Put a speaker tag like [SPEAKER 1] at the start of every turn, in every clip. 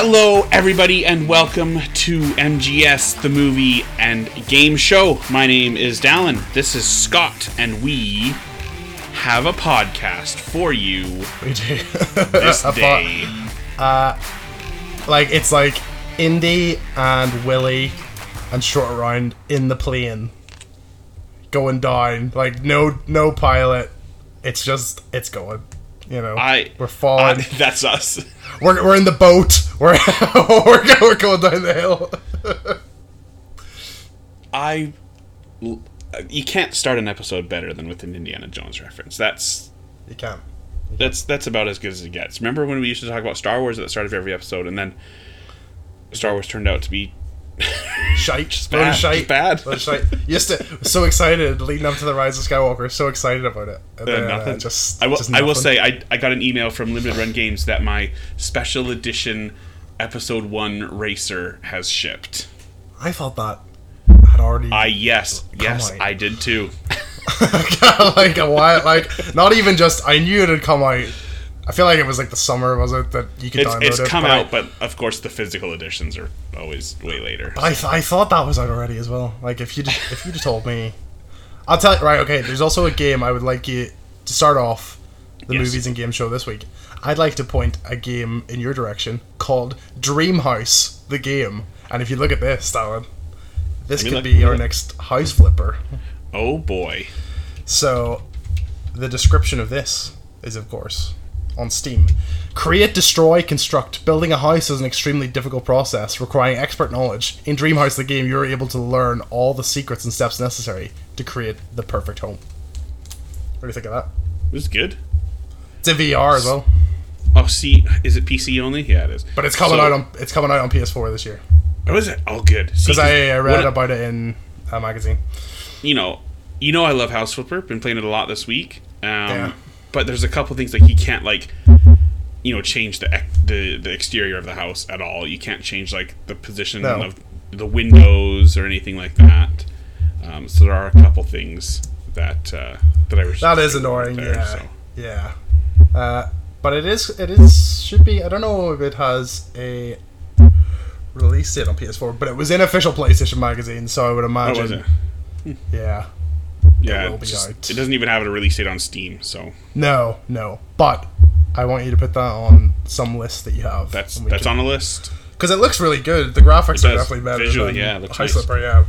[SPEAKER 1] Hello, everybody, and welcome to MGS, the movie and game show. My name is Dallin. This is Scott, and we have a podcast for you
[SPEAKER 2] We do.
[SPEAKER 1] this
[SPEAKER 2] A
[SPEAKER 1] day.
[SPEAKER 2] Uh, like it's like Indy and Willie and Short Round in the plane going down. Like no no pilot. It's just it's going. You know.
[SPEAKER 1] I
[SPEAKER 2] we're falling.
[SPEAKER 1] I- that's us.
[SPEAKER 2] We're, we're in the boat. We're we're, we're going down the hill.
[SPEAKER 1] I. You can't start an episode better than with an Indiana Jones reference. That's
[SPEAKER 2] You can't.
[SPEAKER 1] that's that's about as good as it gets. Remember when we used to talk about Star Wars at the start of every episode, and then Star Wars turned out to be
[SPEAKER 2] Shite.
[SPEAKER 1] Just bad,
[SPEAKER 2] shite.
[SPEAKER 1] bad.
[SPEAKER 2] Shite. To so excited leading up to the Rise of Skywalker. So excited about it. And
[SPEAKER 1] Uh,
[SPEAKER 2] then, uh,
[SPEAKER 1] nothing.
[SPEAKER 2] just
[SPEAKER 1] I will.
[SPEAKER 2] just
[SPEAKER 1] I will say I, I got an email from Limited Run Games that my special edition episode one racer has shipped.
[SPEAKER 2] I thought that had already
[SPEAKER 1] I yes yes
[SPEAKER 2] on.
[SPEAKER 1] I did too.
[SPEAKER 2] like a while, like not even just. I knew it had come out. I feel like it was like the summer, was it that you could
[SPEAKER 1] It's
[SPEAKER 2] download
[SPEAKER 1] it's
[SPEAKER 2] it?
[SPEAKER 1] come
[SPEAKER 2] but I-
[SPEAKER 1] out, but of course the physical editions are always way later.
[SPEAKER 2] I, th- I thought that was out already as well. Like if you if you would told me, I'll tell you right. Okay, there's also a game I would like you to start off the
[SPEAKER 1] Yes.
[SPEAKER 2] movies and game show this week. I'd like to point a game in your direction called Dream House, the game. And if you look at this, Alan, this could
[SPEAKER 1] look,
[SPEAKER 2] be our
[SPEAKER 1] look.
[SPEAKER 2] next house flipper.
[SPEAKER 1] Oh boy.
[SPEAKER 2] So, the description of this is, of course, on Steam. Create, destroy, construct. Building a house is an extremely difficult process requiring expert knowledge. In Dreamhouse, the game, you're able to learn all the secrets and steps necessary to create the perfect home. What do you think of that?
[SPEAKER 1] This is good.
[SPEAKER 2] It's in VR as well,
[SPEAKER 1] Oh, see, is it PC only? Yeah, it is.
[SPEAKER 2] but it's coming
[SPEAKER 1] So-
[SPEAKER 2] out on it's coming out on PS4 this year.
[SPEAKER 1] Oh, is it? Oh, good.
[SPEAKER 2] Because I, I read about it in a magazine.
[SPEAKER 1] you know, you know, I love House Flipper. Been playing it a lot this week. Um,
[SPEAKER 2] Yeah.
[SPEAKER 1] But there's a couple things like you can't like, you know, change the the the exterior of the house at all. You can't change like the position
[SPEAKER 2] No.
[SPEAKER 1] of the windows or anything like that. Um, so there are a couple things that uh, that I wish
[SPEAKER 2] That is annoying.
[SPEAKER 1] there,
[SPEAKER 2] yeah,
[SPEAKER 1] so.
[SPEAKER 2] yeah. Uh, but it is. It is. Should be. I don't know if it has a release date on PS4, but it was in official PlayStation magazine, so I would
[SPEAKER 1] Oh,
[SPEAKER 2] imagine.
[SPEAKER 1] was it?
[SPEAKER 2] Yeah.
[SPEAKER 1] Yeah,
[SPEAKER 2] be
[SPEAKER 1] just- it doesn't even have a release date on Steam, so
[SPEAKER 2] No, no. But I want you to put that on some list that you have.
[SPEAKER 1] that's that's
[SPEAKER 2] can-
[SPEAKER 1] on the list.
[SPEAKER 2] because it looks really good. The graphics are definitely better.
[SPEAKER 1] Visually, yeah, it looks
[SPEAKER 2] High
[SPEAKER 1] nice.
[SPEAKER 2] Slipper, yeah.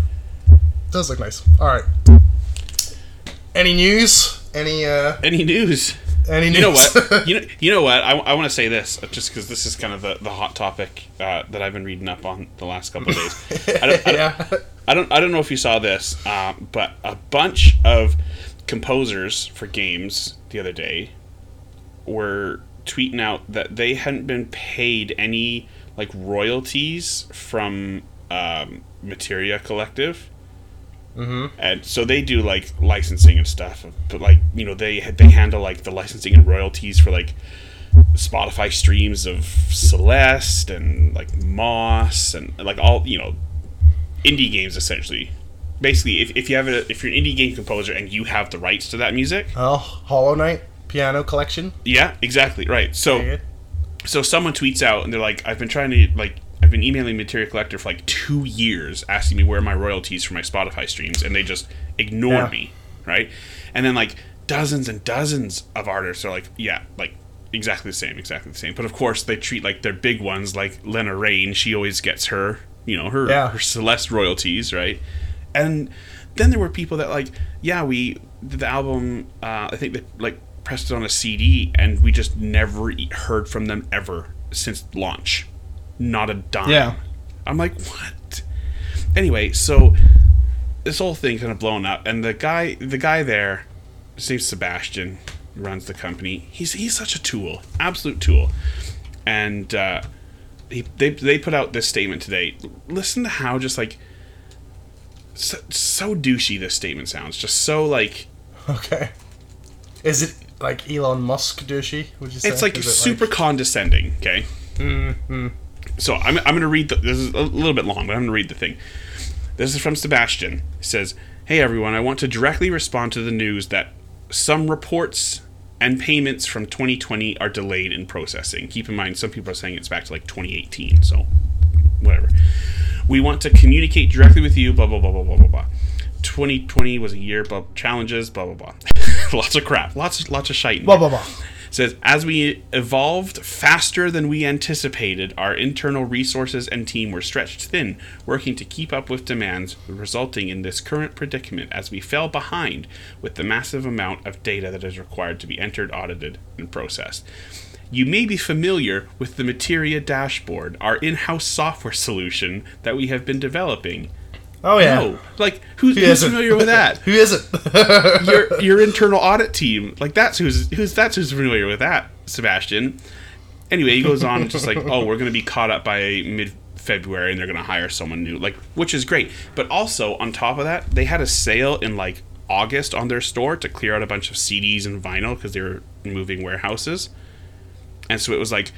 [SPEAKER 2] does look nice. All right. Any news? Any uh?
[SPEAKER 1] Any news?
[SPEAKER 2] Any news?
[SPEAKER 1] You know what? You know, you know what? I, I want to say this uh, just because this is kind of the, the hot topic uh, that I've been reading up on the last couple of days. I don't, I don't,
[SPEAKER 2] yeah.
[SPEAKER 1] I don't, I don't know if you saw this, uh, but a bunch of composers for games the other day were tweeting out that they hadn't been paid any like royalties from um, Materia Collective.
[SPEAKER 2] Mm-hmm.
[SPEAKER 1] and so they do like licensing and stuff but like you know they they handle like the licensing and royalties for like spotify streams of celeste and like moss and like all you know indie games essentially. Basically if, if you have a if you're an indie game composer and you have the rights to that music.
[SPEAKER 2] Oh, Hollow Knight piano collection.
[SPEAKER 1] yeah exactly right. So so someone tweets out and they're like i've been trying to like i've been emailing Materia Collective for like two years asking me where are my royalties for my spotify streams and they just ignored
[SPEAKER 2] Yeah.
[SPEAKER 1] me right? And then like dozens and dozens of artists are like yeah like exactly the same exactly the same. But of course they treat like their big ones like Lena Raine. She always gets her you know her
[SPEAKER 2] Yeah.
[SPEAKER 1] her celeste royalties right? And then there were people that like yeah we the album uh, i think they like pressed it on a cd and we just never heard from them ever since launch. Not a dime.
[SPEAKER 2] Yeah.
[SPEAKER 1] i'm like what? Anyway so this whole thing kind of blown up and the guy the guy there his name's sebastian runs the company. He's he's such a tool absolute tool. And uh he, they, they put out this statement today listen to how just like so, so douchey this statement sounds just so like
[SPEAKER 2] Okay. Is it like Elon Musk douchey? Would you say?
[SPEAKER 1] it's like
[SPEAKER 2] it
[SPEAKER 1] super condescending okay
[SPEAKER 2] Mm-hmm.
[SPEAKER 1] so I'm, I'm going to read the, this is a little bit long but i'm going to read the thing this is from sebastian it says hey everyone i want to directly respond to the news that some reports and payments from 2020 are delayed in processing. Keep in mind, some people are saying it's back to like 2018, so whatever. We want to communicate directly with you, blah, blah, blah, blah, blah, blah, blah. 2020 was a year of challenges, blah, blah, blah. lots of crap, lots, lots of shite.
[SPEAKER 2] Blah blah blah.
[SPEAKER 1] Says as we evolved faster than we anticipated our internal resources and team were stretched thin working to keep up with demands resulting in this current predicament as we fell behind with the massive amount of data that is required to be entered audited and processed you may be familiar with the Materia dashboard, our in-house software solution that we have been developing.
[SPEAKER 2] Oh yeah.
[SPEAKER 1] No, like who's,
[SPEAKER 2] Who
[SPEAKER 1] who's familiar with that?
[SPEAKER 2] Who is it?
[SPEAKER 1] your your internal audit team. Like that's who's who's that's who's familiar with that, Sebastian. Anyway, he goes on just like, oh, we're gonna be caught up by mid February and they're gonna hire someone new. Like which is great. But also on top of that, they had a sale in like August on their store to clear out a bunch of CDs and vinyl because they were moving warehouses. And so it was like,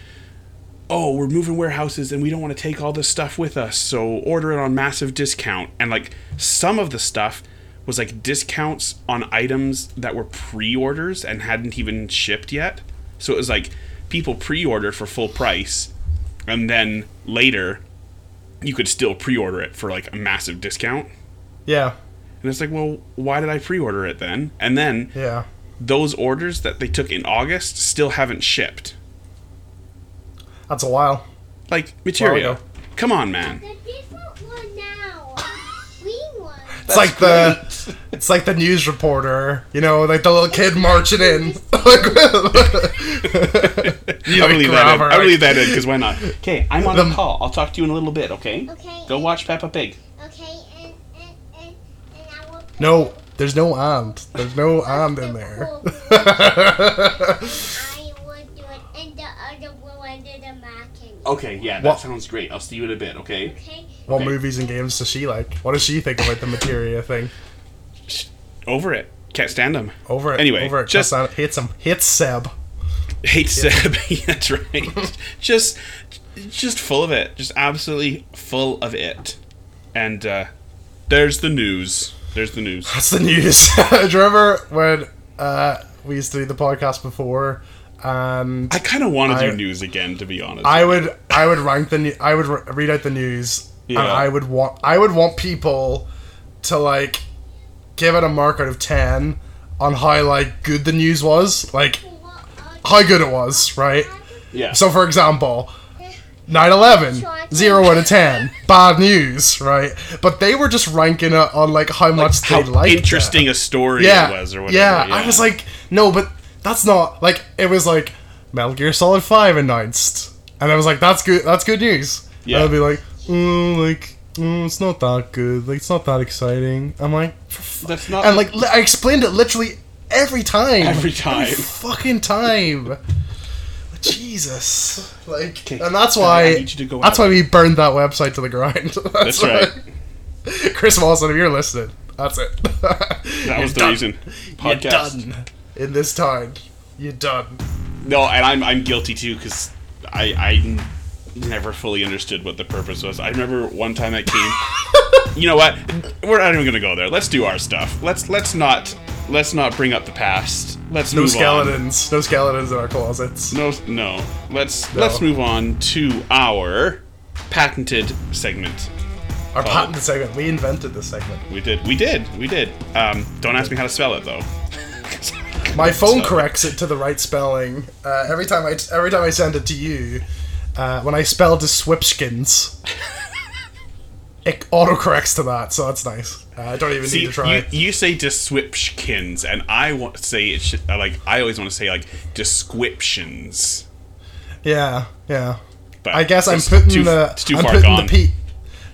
[SPEAKER 1] oh, we're moving warehouses and we don't want to take all this stuff with us, so order it on massive discount. And like some of the stuff was like discounts on items that were pre-orders and hadn't even shipped yet. So it was like people pre-ordered for full price and then later you could still pre-order it for like a massive discount.
[SPEAKER 2] yeah.
[SPEAKER 1] And it's like, well, why did I pre-order it then? And then
[SPEAKER 2] Yeah.
[SPEAKER 1] those orders that they took in August still haven't shipped.
[SPEAKER 2] That's a while.
[SPEAKER 1] Like materia.
[SPEAKER 2] ago.
[SPEAKER 1] Come on, man.
[SPEAKER 3] The different one now. Green one.
[SPEAKER 2] It's like the it's like the news reporter, you know, like the little kid marching in.
[SPEAKER 1] I believe that in. I'll
[SPEAKER 2] like-
[SPEAKER 1] leave that in because why not? Okay, I'm on
[SPEAKER 2] The-
[SPEAKER 1] a call. I'll talk to you in a little bit. Okay.
[SPEAKER 3] Okay.
[SPEAKER 1] Go watch Peppa Pig.
[SPEAKER 3] Okay, and and and, and I will.
[SPEAKER 2] No, there's no and. There's no and in there.
[SPEAKER 3] I would do it, and the other will under the marking.
[SPEAKER 1] Okay, yeah, that
[SPEAKER 2] What-
[SPEAKER 1] sounds great. I'll see you in a bit. Okay.
[SPEAKER 3] Okay.
[SPEAKER 2] what
[SPEAKER 1] Okay.
[SPEAKER 2] movies and games does she like? What does she think about the materia thing?
[SPEAKER 1] Over it. Can't stand them.
[SPEAKER 2] Over it.
[SPEAKER 1] Anyway,
[SPEAKER 2] over it.
[SPEAKER 1] just-
[SPEAKER 2] Just hates him. Hates Seb.
[SPEAKER 1] Hate Seb. That's right. just, just full of it. Just absolutely full of it. And uh, there's the news. There's the news.
[SPEAKER 2] That's the news. do you remember when uh, we used to do the podcast before? And
[SPEAKER 1] I kind of want to do news again, to be honest.
[SPEAKER 2] I would I would rank the I would re- read out the news and I would want I would want people to like give it a mark out of 10 on how like good the news was like how good it was right
[SPEAKER 1] yeah.
[SPEAKER 2] so for example 9-11 0 out of 10 bad news right but they were just ranking it on like how much
[SPEAKER 1] how
[SPEAKER 2] they liked it.
[SPEAKER 1] interesting a story
[SPEAKER 2] yeah,
[SPEAKER 1] it was, or whatever.
[SPEAKER 2] yeah, I was like, no, but that's not like it was like Metal Gear Solid Five announced, and I was like, that's good, that's good news.
[SPEAKER 1] Yeah.
[SPEAKER 2] I'd be like, mm, like, mm, it's not that good, like, it's not that exciting. I'm like,
[SPEAKER 1] that's not.
[SPEAKER 2] and like, li- I explained it literally every time,
[SPEAKER 1] Every time.
[SPEAKER 2] fucking time. Jesus, like,
[SPEAKER 1] Okay,
[SPEAKER 2] and that's
[SPEAKER 1] I
[SPEAKER 2] why
[SPEAKER 1] need you to go
[SPEAKER 2] that's why we burned that website to the ground.
[SPEAKER 1] That's right.
[SPEAKER 2] Chris Wilson, if you're listening, that's it.
[SPEAKER 1] That was the reason.
[SPEAKER 2] You're
[SPEAKER 1] Podcast.
[SPEAKER 2] In this time. You're done.
[SPEAKER 1] No, and I'm I'm guilty too because I I n- never fully understood what the purpose was. I remember one time that came. you know what? We're not even gonna go there. Let's do our stuff. Let's let's not let's not bring up the past. Let's
[SPEAKER 2] No
[SPEAKER 1] move on.
[SPEAKER 2] skeletons. No skeletons in our closets.
[SPEAKER 1] No, no. Let's
[SPEAKER 2] No.
[SPEAKER 1] let's move on to our patented segment.
[SPEAKER 2] Our patented segment. We invented this segment.
[SPEAKER 1] We did, we did, we did. Um, don't ask me how to spell it though.
[SPEAKER 2] My phone
[SPEAKER 1] So-
[SPEAKER 2] corrects it to the right spelling uh, every time I every time I send it to you. Uh, when I spell Swipskins, it autocorrects to that, so that's nice. Uh, I don't even
[SPEAKER 1] See,
[SPEAKER 2] need to try.
[SPEAKER 1] you, you say descriptions, and I want to say it should uh, like I always want to say like descriptions.
[SPEAKER 2] yeah, yeah.
[SPEAKER 1] But
[SPEAKER 2] I guess I'm putting
[SPEAKER 1] too,
[SPEAKER 2] the
[SPEAKER 1] too
[SPEAKER 2] I'm putting
[SPEAKER 1] gone.
[SPEAKER 2] the p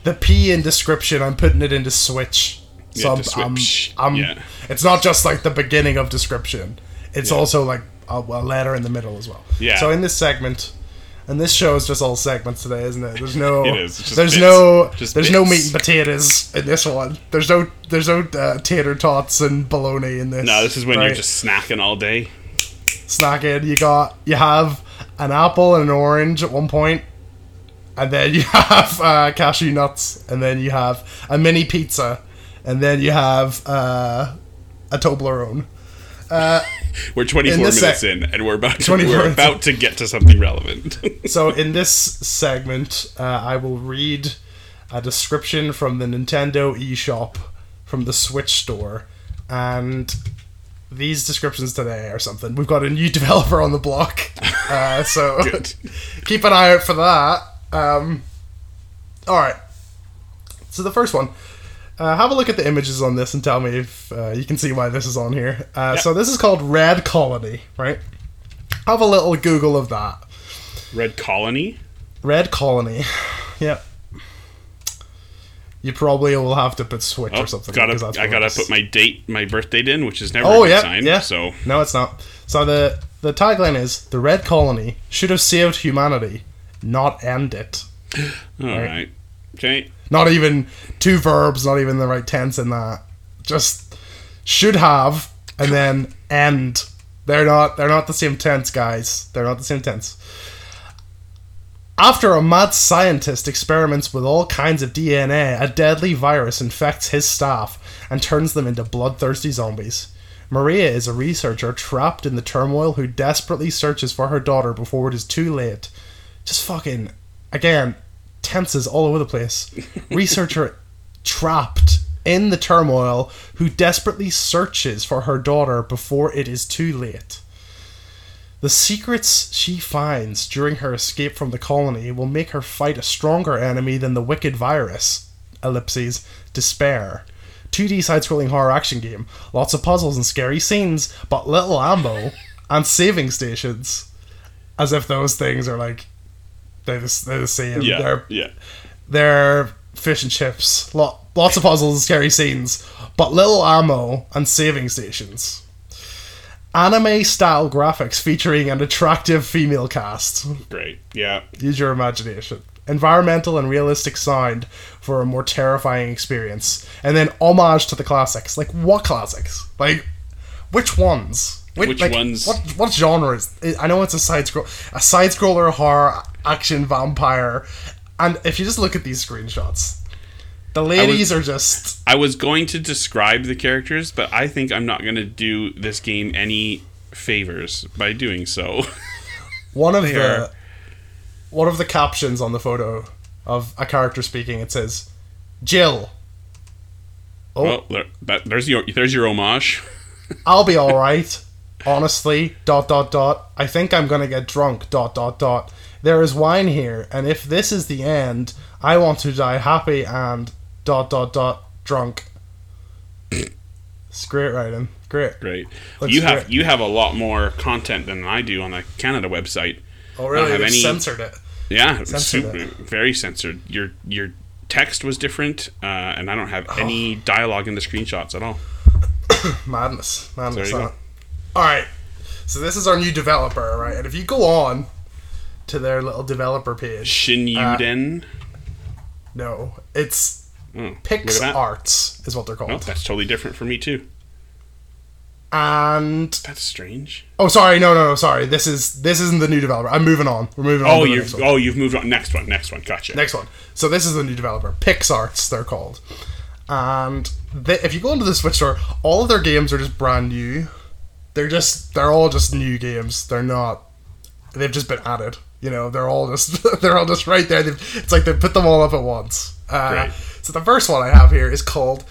[SPEAKER 2] the p in description. I'm putting it into switch. So
[SPEAKER 1] Yeah,
[SPEAKER 2] I'm, I'm, I'm-
[SPEAKER 1] yeah.
[SPEAKER 2] It's not just like the beginning of description. It's
[SPEAKER 1] Yeah.
[SPEAKER 2] also like a, a letter in the middle as well.
[SPEAKER 1] Yeah.
[SPEAKER 2] So in this segment, and this show is just all segments today, isn't it? There's no.
[SPEAKER 1] It is,
[SPEAKER 2] there's
[SPEAKER 1] bits.
[SPEAKER 2] no.
[SPEAKER 1] Just
[SPEAKER 2] there's no meat and potatoes in this one. There's no. There's no uh, tater tots and bologna in this.
[SPEAKER 1] No, this is when you're just snacking all day.
[SPEAKER 2] snacking. You got you have an apple and an orange at one point, and then you have uh, cashew nuts, and then you have a mini pizza, and then you have uh, a Toblerone,
[SPEAKER 1] we're 24
[SPEAKER 2] in
[SPEAKER 1] minutes
[SPEAKER 2] sec-
[SPEAKER 1] in, and we're about to,
[SPEAKER 2] 24
[SPEAKER 1] we're about to get to something relevant.
[SPEAKER 2] So in this segment, uh, I will read a description from the Nintendo eShop from the Switch store, and these descriptions today are something. We've got a new developer on the block, uh, so keep an eye out for that. Um, all right. So the first one. Uh, have a look at the images on this and tell me if uh, you can see why this is on here. Uh,
[SPEAKER 1] Yeah.
[SPEAKER 2] So this is called Red Colony, right? Have a little Google of that.
[SPEAKER 1] Red Colony.
[SPEAKER 2] Red Colony. Yep. You probably will have to put Switch
[SPEAKER 1] Oh,
[SPEAKER 2] or something.
[SPEAKER 1] gotta, I gotta put my date, my birth date in, which is never
[SPEAKER 2] Oh
[SPEAKER 1] a
[SPEAKER 2] yeah,
[SPEAKER 1] sign.
[SPEAKER 2] yeah.
[SPEAKER 1] So
[SPEAKER 2] no, it's not. So the the tagline is the Red Colony should have saved humanity, not end it.
[SPEAKER 1] all right. Okay.
[SPEAKER 2] Not even two verbs, not even the right tense in that. Just should have and then end. They're not they're not the same tense, guys. They're not the same tense. After a mad scientist experiments with all kinds of DNA, a deadly virus infects his staff and turns them into bloodthirsty zombies. Maria is a researcher trapped in the turmoil who desperately searches for her daughter before it is too late. Just fucking, again, tenses all over the place. Researcher trapped in the turmoil who desperately searches for her daughter before it is too late. The secrets she finds during her escape from the colony will make her fight a stronger enemy than the wicked virus. Ellipses. Despair. 2D side scrolling horror action game. Lots of puzzles and scary scenes, but little ammo and saving stations. As if those things are like. They're the, they're the same.
[SPEAKER 1] Yeah.
[SPEAKER 2] They're,
[SPEAKER 1] yeah.
[SPEAKER 2] they're fish and chips. Lot, lots of puzzles and scary scenes, but little ammo and saving stations. Anime style graphics featuring an attractive female cast.
[SPEAKER 1] Great. Yeah.
[SPEAKER 2] Use your imagination. Environmental and realistic sound for a more terrifying experience. And then homage to the classics. Like, what classics? Like, which ones?
[SPEAKER 1] Which
[SPEAKER 2] like,
[SPEAKER 1] ones?
[SPEAKER 2] What, what genres? I know it's a side scroll, a side scroller horror action vampire. And if you just look at these screenshots, the ladies are just.
[SPEAKER 1] I was going to describe the characters, but I think I'm not going to do this game any favors by doing so.
[SPEAKER 2] One of the
[SPEAKER 1] are-
[SPEAKER 2] one of the captions on the photo of a character speaking, it says, "Jill, oh,
[SPEAKER 1] well, there, that, there's your there's your homage.
[SPEAKER 2] I'll be all right. Honestly, dot dot dot. I think I'm gonna get drunk. Dot dot dot. There is wine here, and if this is the end, I want to die happy and dot dot dot drunk." It's great writing. Great.
[SPEAKER 1] Great.
[SPEAKER 2] Looks
[SPEAKER 1] you have
[SPEAKER 2] great.
[SPEAKER 1] you have a lot more content than I do on the Canada website.
[SPEAKER 2] Oh, really?
[SPEAKER 1] have any-
[SPEAKER 2] censored it.
[SPEAKER 1] Yeah,
[SPEAKER 2] Censored
[SPEAKER 1] super,
[SPEAKER 2] it.
[SPEAKER 1] very censored. Your your text was different, uh, and I don't have any
[SPEAKER 2] Oh.
[SPEAKER 1] dialogue in the screenshots at all.
[SPEAKER 2] Madness. Madness. Huh? All right. So this is our new developer, right? And if you go on to their little developer page,
[SPEAKER 1] Shinyuden. Uh,
[SPEAKER 2] no, it's
[SPEAKER 1] oh,
[SPEAKER 2] Pix. Arts is what they're oh, called.
[SPEAKER 1] Oh, that's totally different for me too.
[SPEAKER 2] And
[SPEAKER 1] That's strange.
[SPEAKER 2] oh, sorry, no, no, no, sorry. This is this isn't the new developer. I'm moving on. We're moving on.
[SPEAKER 1] Oh, you've oh you've moved on. Next one. Next one. Gotcha.
[SPEAKER 2] Next one. So this is the new developer, PixArts, they're called. And they, if you go into the Switch store, all of their games are just brand new. They're just they're all just new games. They're not. They've just been added. You know, they're all just they're all just right there. They've, it's like they put them all up at once. Uh, so the first one I have here is called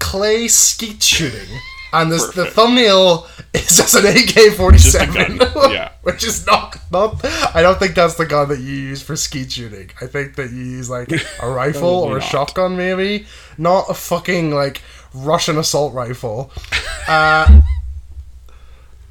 [SPEAKER 2] Clay Skeet Shooting. And this, the thumbnail is just an AK forty seven,
[SPEAKER 1] Just a gun, yeah.
[SPEAKER 2] which is not not. I don't think that's the gun that you use for skeet shooting. I think that you use like a rifle or a
[SPEAKER 1] not.
[SPEAKER 2] shotgun, maybe not a fucking like Russian assault rifle. Uh,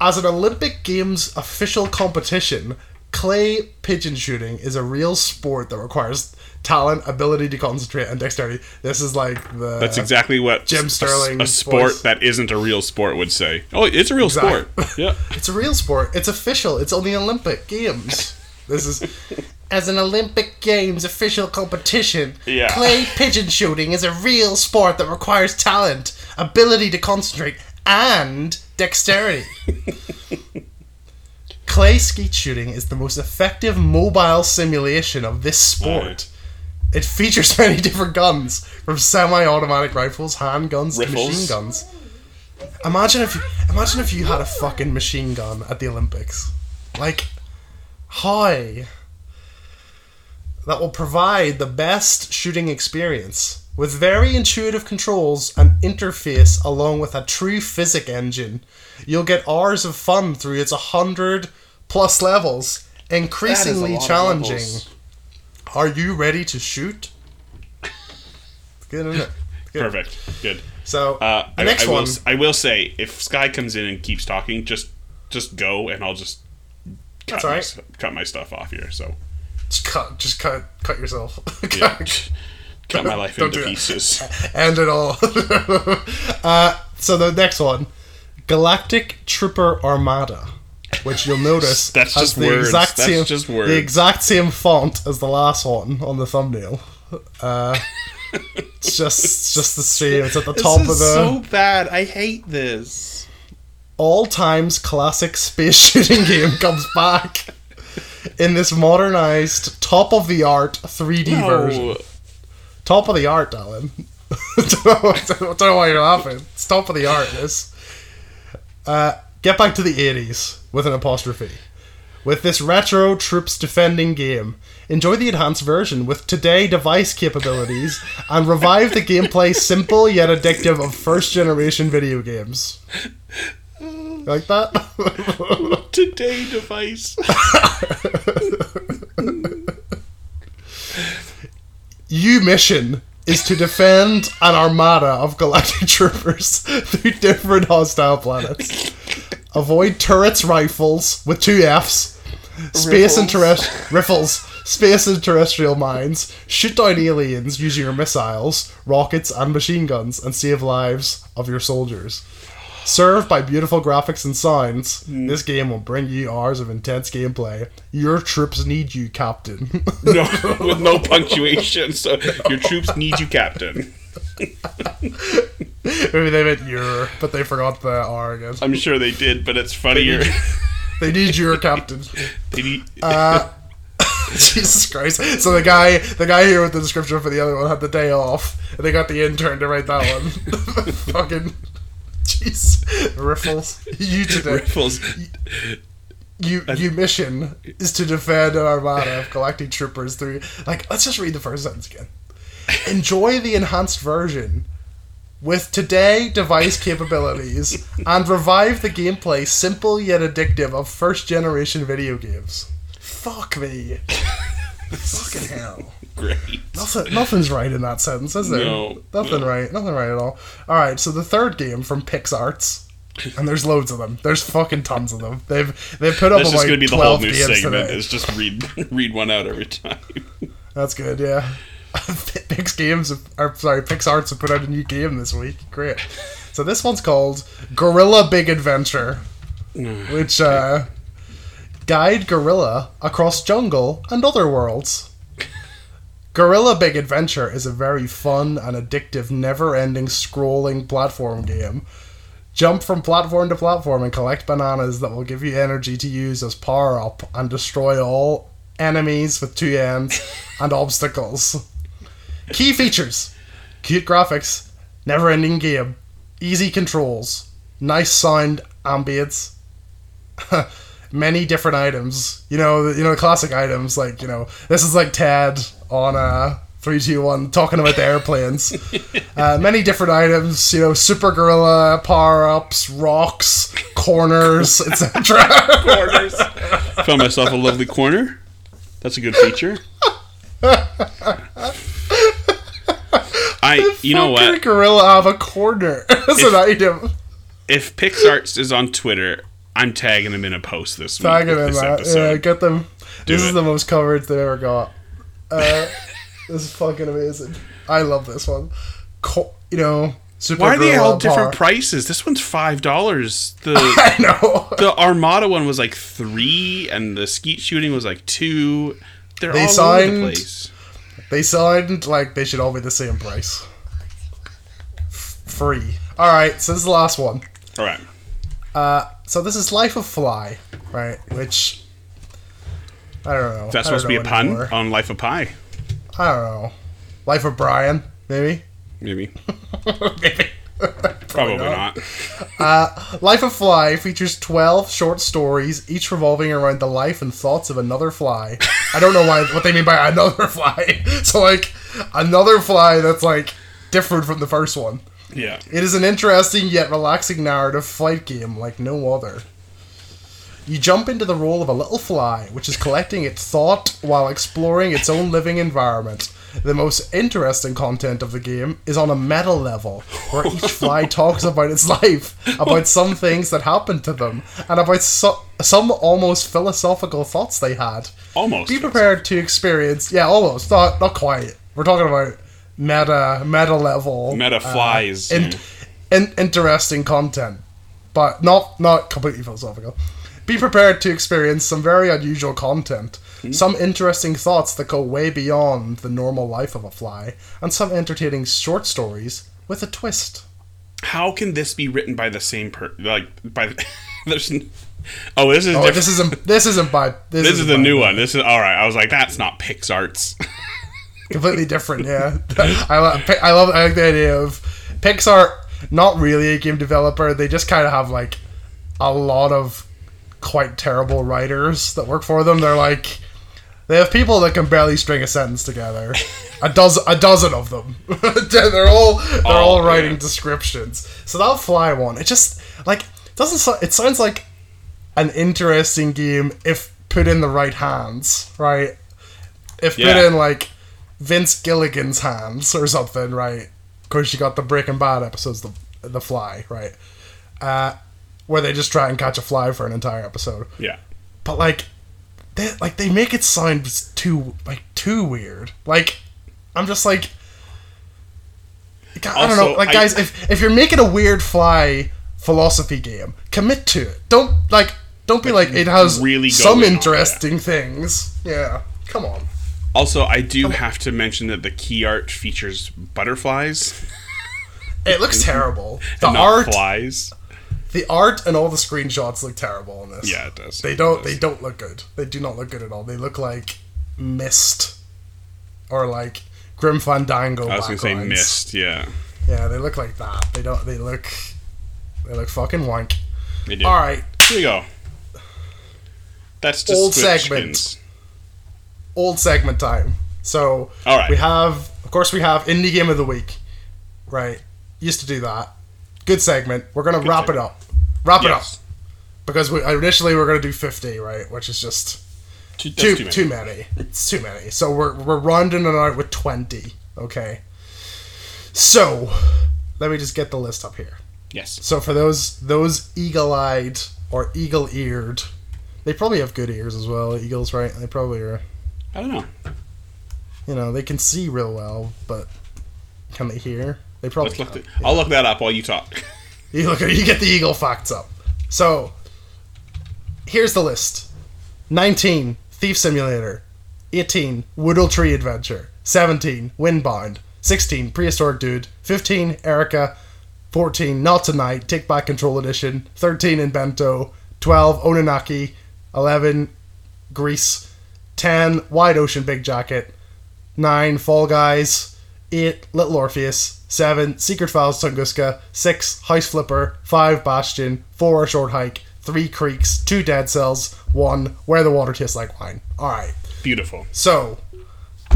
[SPEAKER 2] as an Olympic Games official competition, clay pigeon shooting is a real sport that requires talent, ability to concentrate, and dexterity. This is like the
[SPEAKER 1] That's exactly what
[SPEAKER 2] Jim Sterling
[SPEAKER 1] a, sport
[SPEAKER 2] voice.
[SPEAKER 1] that isn't a real sport would say. Oh, it's a real
[SPEAKER 2] Exact-
[SPEAKER 1] sport. Yeah.
[SPEAKER 2] It's a real sport. It's official. It's on the Olympic Games. This is as an Olympic Games official competition.
[SPEAKER 1] Yeah.
[SPEAKER 2] Clay pigeon shooting is a real sport that requires talent, ability to concentrate, and dexterity. Clay skeet shooting is the most effective mobile simulation of this sport. It features many different guns, from semi-automatic rifles, handguns, to machine guns. Imagine if you, imagine if you had a fucking machine gun at the Olympics. Like hi. That will provide the best shooting experience with very intuitive controls and interface along with a true physic engine. You'll get hours of fun through its 100 plus levels, increasingly challenging. Are you ready to shoot? Good, isn't it? Good.
[SPEAKER 1] Perfect. Good.
[SPEAKER 2] So,
[SPEAKER 1] Uh,
[SPEAKER 2] the
[SPEAKER 1] I,
[SPEAKER 2] next
[SPEAKER 1] I will,
[SPEAKER 2] one.
[SPEAKER 1] s- I will say, if Sky comes in and keeps talking, just just go, and I'll just cut,
[SPEAKER 2] That's
[SPEAKER 1] my, cut my stuff off here. So
[SPEAKER 2] Just cut, just cut, cut yourself.
[SPEAKER 1] yeah, cut my life into pieces.
[SPEAKER 2] End it all. uh, so the next one, Galactic Trooper Armada, which you'll notice
[SPEAKER 1] That's
[SPEAKER 2] has
[SPEAKER 1] just
[SPEAKER 2] the
[SPEAKER 1] words.
[SPEAKER 2] exact
[SPEAKER 1] That's
[SPEAKER 2] same,
[SPEAKER 1] just words.
[SPEAKER 2] the exact same font as the last one on the thumbnail. Uh, it's just, it's just the same. It's at the top of the
[SPEAKER 1] so bad. I hate this.
[SPEAKER 2] all times classic space shooting game comes back in this modernized, top of the art 3D version. Top of the art, Alan. don't, know, don't know why you're laughing. It's top of the art, this. Uh, get back to the 80s with an apostrophe. With this retro troops defending game, enjoy the enhanced version with today device capabilities and revive the gameplay simple yet addictive of first generation video games. Like that?
[SPEAKER 1] Today device.
[SPEAKER 2] You mission is to defend an armada of galactic troopers through different hostile planets. Avoid turrets, rifles with two Fs, space and terrest- riffles, space and terrestrial mines. Shoot down aliens using your missiles, rockets, and machine guns, and save lives of your soldiers. Served by beautiful graphics and sounds, hmm. this game will bring you hours of intense gameplay. Your troops need you, Captain.
[SPEAKER 1] No, with no punctuation. So your troops need you, Captain.
[SPEAKER 2] Maybe they meant your, but they forgot the R again.
[SPEAKER 1] I'm sure they did, but it's funnier.
[SPEAKER 2] They need your captain.
[SPEAKER 1] they need, uh,
[SPEAKER 2] Jesus Christ! So the guy, the guy here with the description for the other one had the day off, and they got the intern to write that one. Fucking, jeez, riffles. You today.
[SPEAKER 1] riffles.
[SPEAKER 2] You you mission is to defend an armada of galactic troopers through. Like, let's just read the first sentence again. Enjoy the enhanced version with today device capabilities and revive the gameplay simple yet addictive of first generation video games. Fuck me. Fucking hell.
[SPEAKER 1] Great.
[SPEAKER 2] Nothing, nothing's right in that sentence, is there?
[SPEAKER 1] No,
[SPEAKER 2] Nothing
[SPEAKER 1] no.
[SPEAKER 2] right. Nothing right at all. All right. So the third game from PixArts, and there's loads of them. There's fucking tons of them. They've they've put up
[SPEAKER 1] That's
[SPEAKER 2] about
[SPEAKER 1] just going to be the whole new segment.
[SPEAKER 2] today.
[SPEAKER 1] Is just read read one out every time.
[SPEAKER 2] That's good. Yeah. Pix Games, or sorry, PixArts have put out a new game this week. Great. So this one's called Gorilla Big Adventure, which uh, guide gorilla across jungle and other worlds. Gorilla Big Adventure is a very fun and addictive, never-ending scrolling platform game. Jump from platform to platform and collect bananas that will give you energy to use as power up and destroy all enemies with two ends and obstacles. Key features cute graphics, never ending game, easy controls, nice sound ambience, many different items. You know, you know, classic items like you know, this is like Ted on uh three, two, one, talking about the airplanes. uh, many different items. You know, super gorilla power ups, rocks, corners, etc.
[SPEAKER 1] Corners. Found myself a lovely corner. That's a good feature. I, you know
[SPEAKER 2] Fucking
[SPEAKER 1] what?
[SPEAKER 2] Gorilla have a corner as an item.
[SPEAKER 1] If PixArts is on Twitter, I'm tagging them in a post this week.
[SPEAKER 2] Tag them,
[SPEAKER 1] with
[SPEAKER 2] in
[SPEAKER 1] this
[SPEAKER 2] that. Yeah,
[SPEAKER 1] episode.
[SPEAKER 2] get them.
[SPEAKER 1] Do
[SPEAKER 2] this is the most coverage they ever got. Uh, this is fucking amazing. I love this one. Co- you know, super.
[SPEAKER 1] Why are they all different prices? This one's five dollars. The
[SPEAKER 2] I know.
[SPEAKER 1] the Armada one was like three, and the skeet shooting was like two. They're
[SPEAKER 2] They
[SPEAKER 1] all over
[SPEAKER 2] signed-
[SPEAKER 1] the place.
[SPEAKER 2] They sound like they should all be the same price. F- free. All right. So this is the last one.
[SPEAKER 1] All right.
[SPEAKER 2] Uh, so this is Life of Fly, right? Which I don't know.
[SPEAKER 1] That's
[SPEAKER 2] I don't
[SPEAKER 1] supposed to be a pun
[SPEAKER 2] anymore.
[SPEAKER 1] on Life of Pi.
[SPEAKER 2] I don't know. Life of Brian, maybe.
[SPEAKER 1] Maybe.
[SPEAKER 2] maybe.
[SPEAKER 1] Probably
[SPEAKER 2] Probably, not.
[SPEAKER 1] not.
[SPEAKER 2] Uh, life of Fly features 12 short stories, each revolving around the life and thoughts of another fly. I don't know why what they mean by another fly. So like another fly that's like different from the first one.
[SPEAKER 1] Yeah.
[SPEAKER 2] It is an interesting yet relaxing narrative flight game like no other. You jump into the role of a little fly, which is collecting its thought while exploring its own living environment. The most interesting content of the game is on a meta level, where each fly talks about its life, about some things that happened to them, and about so- some almost philosophical thoughts they had.
[SPEAKER 1] Almost.
[SPEAKER 2] Be prepared to experience, yeah, almost, not not quite. We're talking about meta meta level
[SPEAKER 1] Meta uh, flies,
[SPEAKER 2] in, in, interesting content, but not not completely philosophical. Be prepared to experience some very unusual content, hmm? some interesting thoughts that go way beyond the normal life of a fly, and some entertaining short stories with a twist.
[SPEAKER 1] How can this be written by the same per like by there's n- Oh, this is
[SPEAKER 2] Oh,
[SPEAKER 1] different.
[SPEAKER 2] this isn't this isn't by this,
[SPEAKER 1] This is the
[SPEAKER 2] by-
[SPEAKER 1] new one. This is all right. I was like, that's not PixArts.
[SPEAKER 2] completely different. Yeah, I love I love I like the idea of Pixar. Not really a game developer. They just kind of have like a lot of quite terrible writers that work for them. They're like they have people that can barely string a sentence together. A dozen, a dozen of them. they're all they're all
[SPEAKER 1] Oh,
[SPEAKER 2] writing
[SPEAKER 1] yeah.
[SPEAKER 2] descriptions. So that fly one, it just like doesn't. It sounds like an interesting game if put in the right hands, right? If put in like Vince Gilligan's hands or something, right? Of course, you got the Breaking Bad episodes, the the Fly, right? Uh, where they just try and catch a fly for an entire episode,
[SPEAKER 1] yeah.
[SPEAKER 2] but like, they like they make it sound too like too weird. Like, I'm just like. I don't know, like
[SPEAKER 1] I-
[SPEAKER 2] guys, if if you're making a weird fly philosophy game, commit to it. Don't like, don't be like it has
[SPEAKER 1] really
[SPEAKER 2] some
[SPEAKER 1] on
[SPEAKER 2] interesting things. Yeah, come on.
[SPEAKER 1] Also, I do have to mention that the key art features butterflies
[SPEAKER 2] It looks terrible. The art,
[SPEAKER 1] flies.
[SPEAKER 2] The art, and all the screenshots look terrible in this.
[SPEAKER 1] Yeah, it does.
[SPEAKER 2] They don't.
[SPEAKER 1] does.
[SPEAKER 2] They don't look good. They do not look good at all. They look like Myst, or like Grim Fandango.
[SPEAKER 1] I was gonna say
[SPEAKER 2] backgrounds.
[SPEAKER 1] Myst. Yeah,
[SPEAKER 2] Yeah, they look like that. They don't. They look. They look fucking wank.
[SPEAKER 1] they do.
[SPEAKER 2] All right,
[SPEAKER 1] Here we go. That's just
[SPEAKER 2] Old segment. old segment time. So
[SPEAKER 1] All right.
[SPEAKER 2] we have, of course, we have indie game of the week, right? Used to do that. Good segment. We're gonna wrap it up. Wrap it up because we initially we're gonna do fifty, right? Which is just
[SPEAKER 1] Too,
[SPEAKER 2] too
[SPEAKER 1] too
[SPEAKER 2] too
[SPEAKER 1] many.
[SPEAKER 2] many. It's too many. So we're we're rounding it out with twenty. Okay. So let me just get the list up here.
[SPEAKER 1] Yes.
[SPEAKER 2] So for those those eagle-eyed or eagle-eared, they probably have good ears as well. Eagles, right? They probably are.
[SPEAKER 1] I don't know.
[SPEAKER 2] You know, they can see real well, but can they hear? They probably.
[SPEAKER 1] Look.
[SPEAKER 2] can.
[SPEAKER 1] th- I'll look that up while you talk.
[SPEAKER 2] You look. You get the eagle facts up. So here's the list: nineteen, Thief Simulator; eighteen, Woodle Tree Adventure; seventeen, Windbound; sixteen, Prehistoric Dude; fifteen, Erica; fourteen, Not Tonight, Take Back Control Edition; thirteen, Invento; twelve, Oninaki; eleven, Gris; ten, Wide Ocean Big Jacket; nine, Fall Guys; eight, Little Orpheus; seven, Secret Files Tunguska; six, House Flipper; five, Bastion; four, A Short Hike; three, Creaks; two, Dead Cells; one, Where the Water Tastes Like Wine. All right.
[SPEAKER 1] Beautiful.
[SPEAKER 2] So,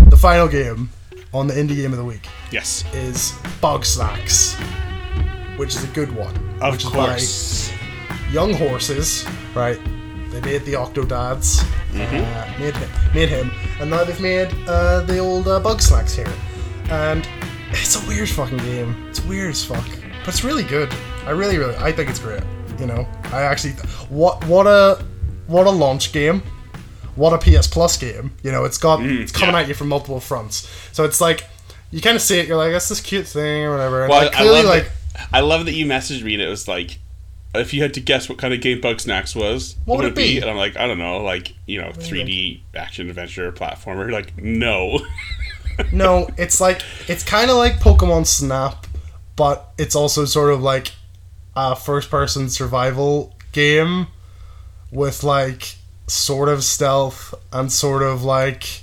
[SPEAKER 2] the final game on the indie game of the week
[SPEAKER 1] Yes.
[SPEAKER 2] is Bugsnax, which is a good one.
[SPEAKER 1] Of
[SPEAKER 2] which
[SPEAKER 1] course.
[SPEAKER 2] is by Young Horses, right? They made the Octodads, uh, made, him, made him, and now they've made uh, the old uh, Bugsnax here. And it's a weird fucking game. It's weird as fuck, but it's really good. I really, really, I think it's great. You know, I actually, what, what a, what a launch game what a PS Plus game. You know, it's got mm, it's coming
[SPEAKER 1] yeah.
[SPEAKER 2] at you from multiple fronts. So it's like you kind of see it, you're like, that's this cute thing or whatever. And
[SPEAKER 1] Well,
[SPEAKER 2] like,
[SPEAKER 1] I
[SPEAKER 2] clearly,
[SPEAKER 1] love
[SPEAKER 2] like,
[SPEAKER 1] that. I love that you messaged me and it was like, if you had to guess what kind of game Bugsnax was,
[SPEAKER 2] What would it be?
[SPEAKER 1] And I'm like, I don't know, like you know, 3D action adventure platformer. Like, no.
[SPEAKER 2] no, it's like it's kind of like Pokemon Snap, but it's also sort of like a first-person survival game with like sort of stealth and sort of like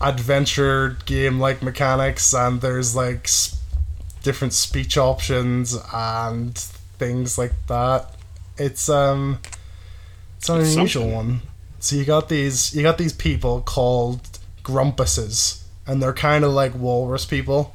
[SPEAKER 2] adventure game like mechanics and there's like s- different speech options and things like that. It's um, it's an
[SPEAKER 1] It's
[SPEAKER 2] unusual
[SPEAKER 1] something.
[SPEAKER 2] one. So you got these you got these people called grumpuses, and they're kind of like walrus people,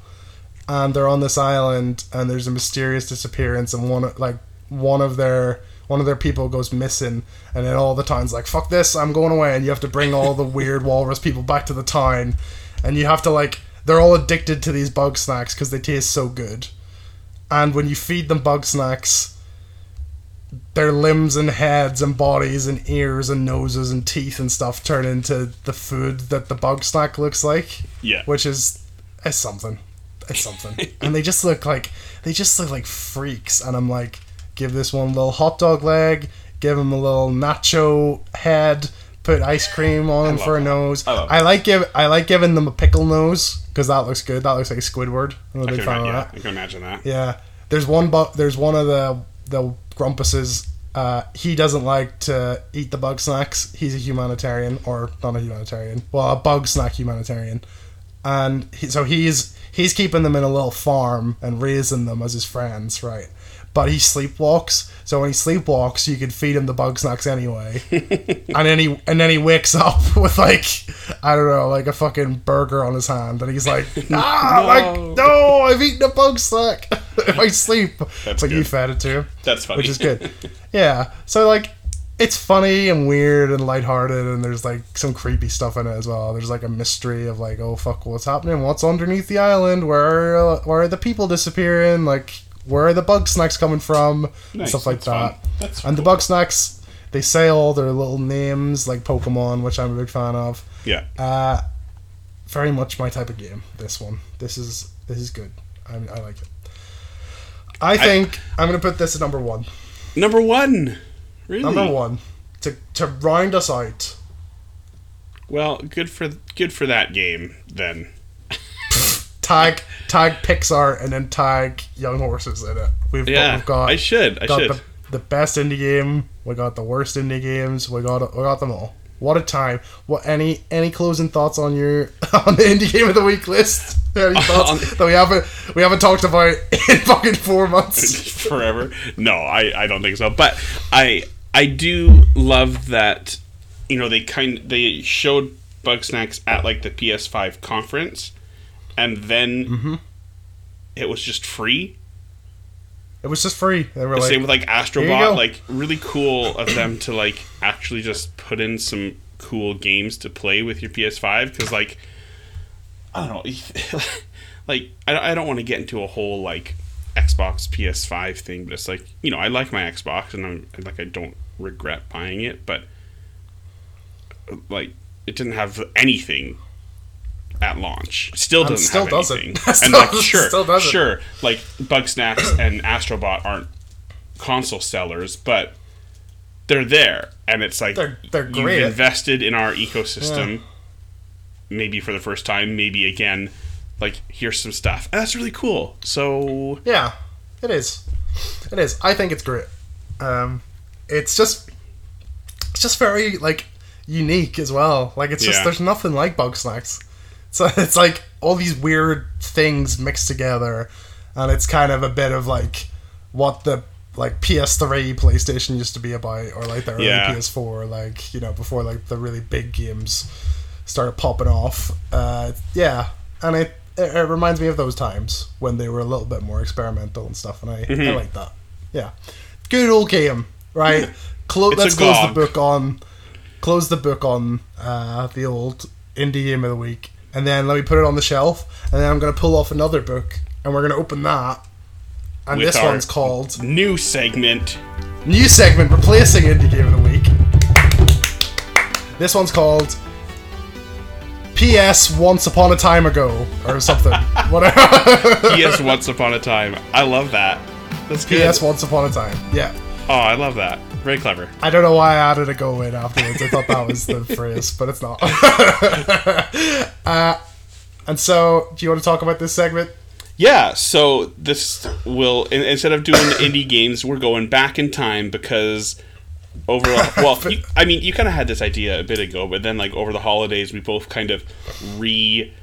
[SPEAKER 2] and they're on this island, and there's a mysterious disappearance, and one like one of their one of their people goes missing, and then all the town's like, "Fuck this, I'm going away," and you have to bring all the weird walrus people back to the town, and you have to like they're all addicted to these bug snacks because they taste so good, and when you feed them bug snacks their limbs and heads and bodies and ears and noses and teeth and stuff turn into the food that the bug snack looks like.
[SPEAKER 1] Yeah.
[SPEAKER 2] Which is it's something. It's something. and they just look like they just look like freaks and I'm like, give this one a little hot dog leg, give him a little nacho head, put ice cream on him for a
[SPEAKER 1] that.
[SPEAKER 2] nose.
[SPEAKER 1] I
[SPEAKER 2] I like give I like giving them a pickle nose because that looks good. That looks like Squidward. I'm a
[SPEAKER 1] I
[SPEAKER 2] big
[SPEAKER 1] can,
[SPEAKER 2] fan of
[SPEAKER 1] imagine,
[SPEAKER 2] that.
[SPEAKER 1] yeah, I can imagine that.
[SPEAKER 2] Yeah, there's one. Bu- there's one of the the grumpuses. Uh, he doesn't like to eat the bug snacks. He's a humanitarian, or not a humanitarian. Well, a bug snack humanitarian, and he, so he's he's keeping them in a little farm and raising them as his friends, right? But he sleepwalks. So when he sleepwalks, you can feed him the bug snacks anyway, and then he and then he wakes up with like I don't know, like a fucking burger on his hand, and he's like, ah,
[SPEAKER 1] No.
[SPEAKER 2] like no, I've eaten a bug snack. if I sleep,
[SPEAKER 1] That's
[SPEAKER 2] it's like you
[SPEAKER 1] good.
[SPEAKER 2] fed it to him,
[SPEAKER 1] That's funny.
[SPEAKER 2] which is good. yeah, so like it's funny and weird and lighthearted, and there's like some creepy stuff in it as well. There's like a mystery of like, oh fuck, what's happening? What's underneath the island? Where are, where are the people disappearing? Like, where are the bug snacks coming from?
[SPEAKER 1] Nice,
[SPEAKER 2] Stuff like that. and the bug snacks, they say all their little names like Pokemon, which I'm a big fan of.
[SPEAKER 1] yeah.
[SPEAKER 2] Uh, very much my type of game. This one. This is this is good. I, I like it. I think I, am gonna put this at number one.
[SPEAKER 1] Number one. Really?
[SPEAKER 2] Number one to to round us out.
[SPEAKER 1] Well, good for good for that game then.
[SPEAKER 2] Tag tag Pixar and then tag Young Horses in it. We've,
[SPEAKER 1] Yeah,
[SPEAKER 2] we've got
[SPEAKER 1] I should. I
[SPEAKER 2] got
[SPEAKER 1] should.
[SPEAKER 2] the, the best indie game. We got the worst indie games. We got we got them all. What a time! What any any closing thoughts on your on the indie game of the week list? Any thoughts that we haven't we haven't talked about in fucking four months?
[SPEAKER 1] forever. No, I, I don't think so. But I I do love that you know they kind they showed Bugsnax at like the PS5 conference, and then
[SPEAKER 2] Mm-hmm.
[SPEAKER 1] it was just free.
[SPEAKER 2] It was just free. They were like,
[SPEAKER 1] Same with like. Astrobot. Like really cool of them to like actually just put in some cool games to play with your PS5 because like I don't know, like I, I don't want to get into a whole like Xbox PS5 thing, but it's like you know I like my Xbox and I'm like I don't regret buying it, but like it didn't have anything at launch. Still doesn't
[SPEAKER 2] still
[SPEAKER 1] have
[SPEAKER 2] doesn't.
[SPEAKER 1] anything.
[SPEAKER 2] Still-
[SPEAKER 1] and like sure,
[SPEAKER 2] still doesn't.
[SPEAKER 1] sure, like Bugsnax and Astrobot aren't console sellers, but they're there, and it's like
[SPEAKER 2] They're- they're
[SPEAKER 1] you've
[SPEAKER 2] great.
[SPEAKER 1] invested in our ecosystem. Maybe for the first time, maybe again. Like here's some stuff, and that's really cool. So
[SPEAKER 2] Yeah, it is. It is. I think it's great. Um, it's just, it's just very like unique as well. Like it's just there's nothing like Bugsnax. So it's like all these weird things mixed together, and it's kind of a bit of like what the like PS3, PlayStation used to be about, or like the early
[SPEAKER 1] Yeah.
[SPEAKER 2] PS4, like you know before like the really big games started popping off. Uh, yeah, and it, it it reminds me of those times when they were a little bit more experimental and stuff, and I,
[SPEAKER 1] Mm-hmm.
[SPEAKER 2] I like that. Yeah, good old game, right? Clo- let's close the book on close the book on uh, the old indie game of the week, and then let me put it on the shelf, and then I'm gonna pull off another book, and we're gonna open that. And
[SPEAKER 1] With
[SPEAKER 2] this one's called
[SPEAKER 1] new segment.
[SPEAKER 2] New segment replacing Indie Game of the Week. This one's called P.S. Once Upon a Time Ago or something. Whatever.
[SPEAKER 1] P.S. Once Upon a Time. I love that. That's good.
[SPEAKER 2] P.S. Once Upon a Time. Yeah.
[SPEAKER 1] Oh, I love that. Very clever.
[SPEAKER 2] I don't know why I added a go in afterwards. I thought that was the phrase, but it's not. uh, and so, do you want to talk about this segment?
[SPEAKER 1] Yeah, so this will in, instead of doing indie games, we're going back in time because over well, you, I mean, you kind of had this idea a bit ago, but then like over the holidays, we both kind of re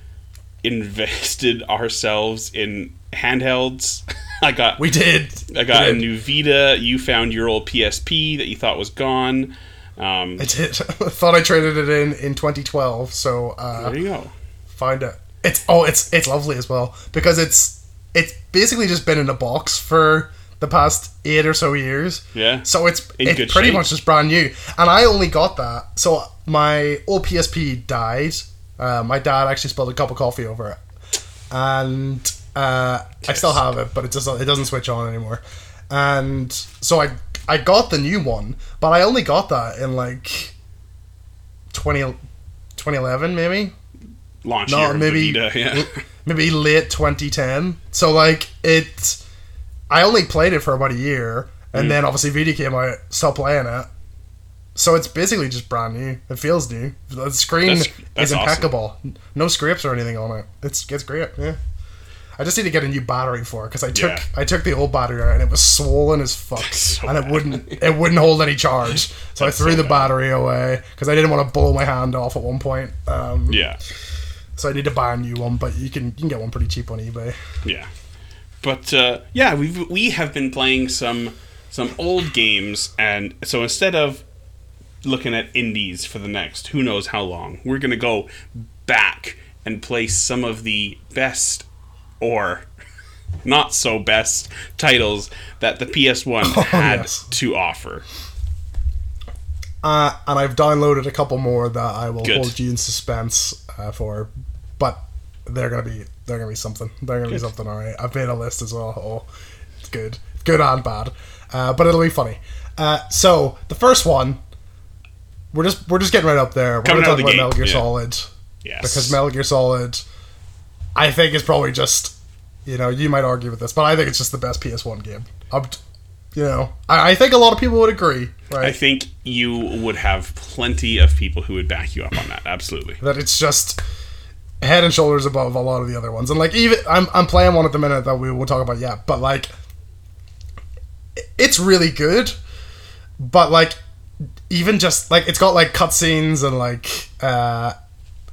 [SPEAKER 1] invested ourselves in handhelds. I got
[SPEAKER 2] We did.
[SPEAKER 1] I got
[SPEAKER 2] we
[SPEAKER 1] a new Vita. You found your old PSP that you thought was gone. Um,
[SPEAKER 2] I did. I thought I traded it in in 2012. So uh,
[SPEAKER 1] there you go.
[SPEAKER 2] find it. It's oh, it's it's lovely as well because it's it's basically just been in a box for the past eight or so years.
[SPEAKER 1] Yeah.
[SPEAKER 2] So it's
[SPEAKER 1] In
[SPEAKER 2] it's pretty
[SPEAKER 1] shape.
[SPEAKER 2] much just brand new, and I only got that. So my old PSP died. Uh, my dad actually spilled a cup of coffee over it, and uh, I still have it, but it doesn't it doesn't switch on anymore. And so I I got the new one, but I only got that in like 20, 2011 maybe
[SPEAKER 1] Launch
[SPEAKER 2] no,
[SPEAKER 1] year
[SPEAKER 2] maybe
[SPEAKER 1] Vita, yeah.
[SPEAKER 2] maybe late 2010. So like it, I only played it for about a year, and
[SPEAKER 1] Mm.
[SPEAKER 2] then obviously Vita came out, stopped playing it. So it's basically just brand new. It feels new. The screen
[SPEAKER 1] That's- that's
[SPEAKER 2] is
[SPEAKER 1] awesome.
[SPEAKER 2] impeccable. No scrapes or anything on it. It's it's great. Yeah. I just need to get a new battery for it because I took
[SPEAKER 1] Yeah.
[SPEAKER 2] I took the old battery out and it was swollen as fuck
[SPEAKER 1] so
[SPEAKER 2] and it
[SPEAKER 1] bad.
[SPEAKER 2] wouldn't it wouldn't hold any charge. So I threw
[SPEAKER 1] so
[SPEAKER 2] the
[SPEAKER 1] bad.
[SPEAKER 2] battery away because I didn't want to blow my hand off at one point. Um,
[SPEAKER 1] yeah.
[SPEAKER 2] so I need to buy a new one, but you can you can get one pretty cheap on eBay.
[SPEAKER 1] Yeah, but uh, yeah, we we have been playing some some old games, and so instead of looking at indies for the next who knows how long, we're gonna go back and play some of the best or not so best titles that the PS1 had
[SPEAKER 2] Oh, yes.
[SPEAKER 1] to offer.
[SPEAKER 2] Uh, and I've downloaded a couple more that I will
[SPEAKER 1] Good.
[SPEAKER 2] hold you in suspense uh, for, but they're gonna be they're gonna be something. They're gonna be something. All right, I've made a list as well. Oh, it's good, good and bad, uh, but it'll be funny. Uh, so the first one, we're just we're just getting right up there. We're
[SPEAKER 1] Coming
[SPEAKER 2] gonna talk about
[SPEAKER 1] gate,
[SPEAKER 2] Metal Gear
[SPEAKER 1] yeah.
[SPEAKER 2] Solid
[SPEAKER 1] Yes,
[SPEAKER 2] because Metal Gear Solid, I think it's probably just, you know, you might argue with this, but I think it's just the best PS1 game. Up, you know, I, I think a lot of people would agree, right?
[SPEAKER 1] I think you would have plenty of people who would back you up on that. Absolutely.
[SPEAKER 2] that it's just head and shoulders above a lot of the other ones. And like even I'm I'm playing one at the minute that we will talk about yet, but like it's really good. But like even just like it's got like cutscenes and like uh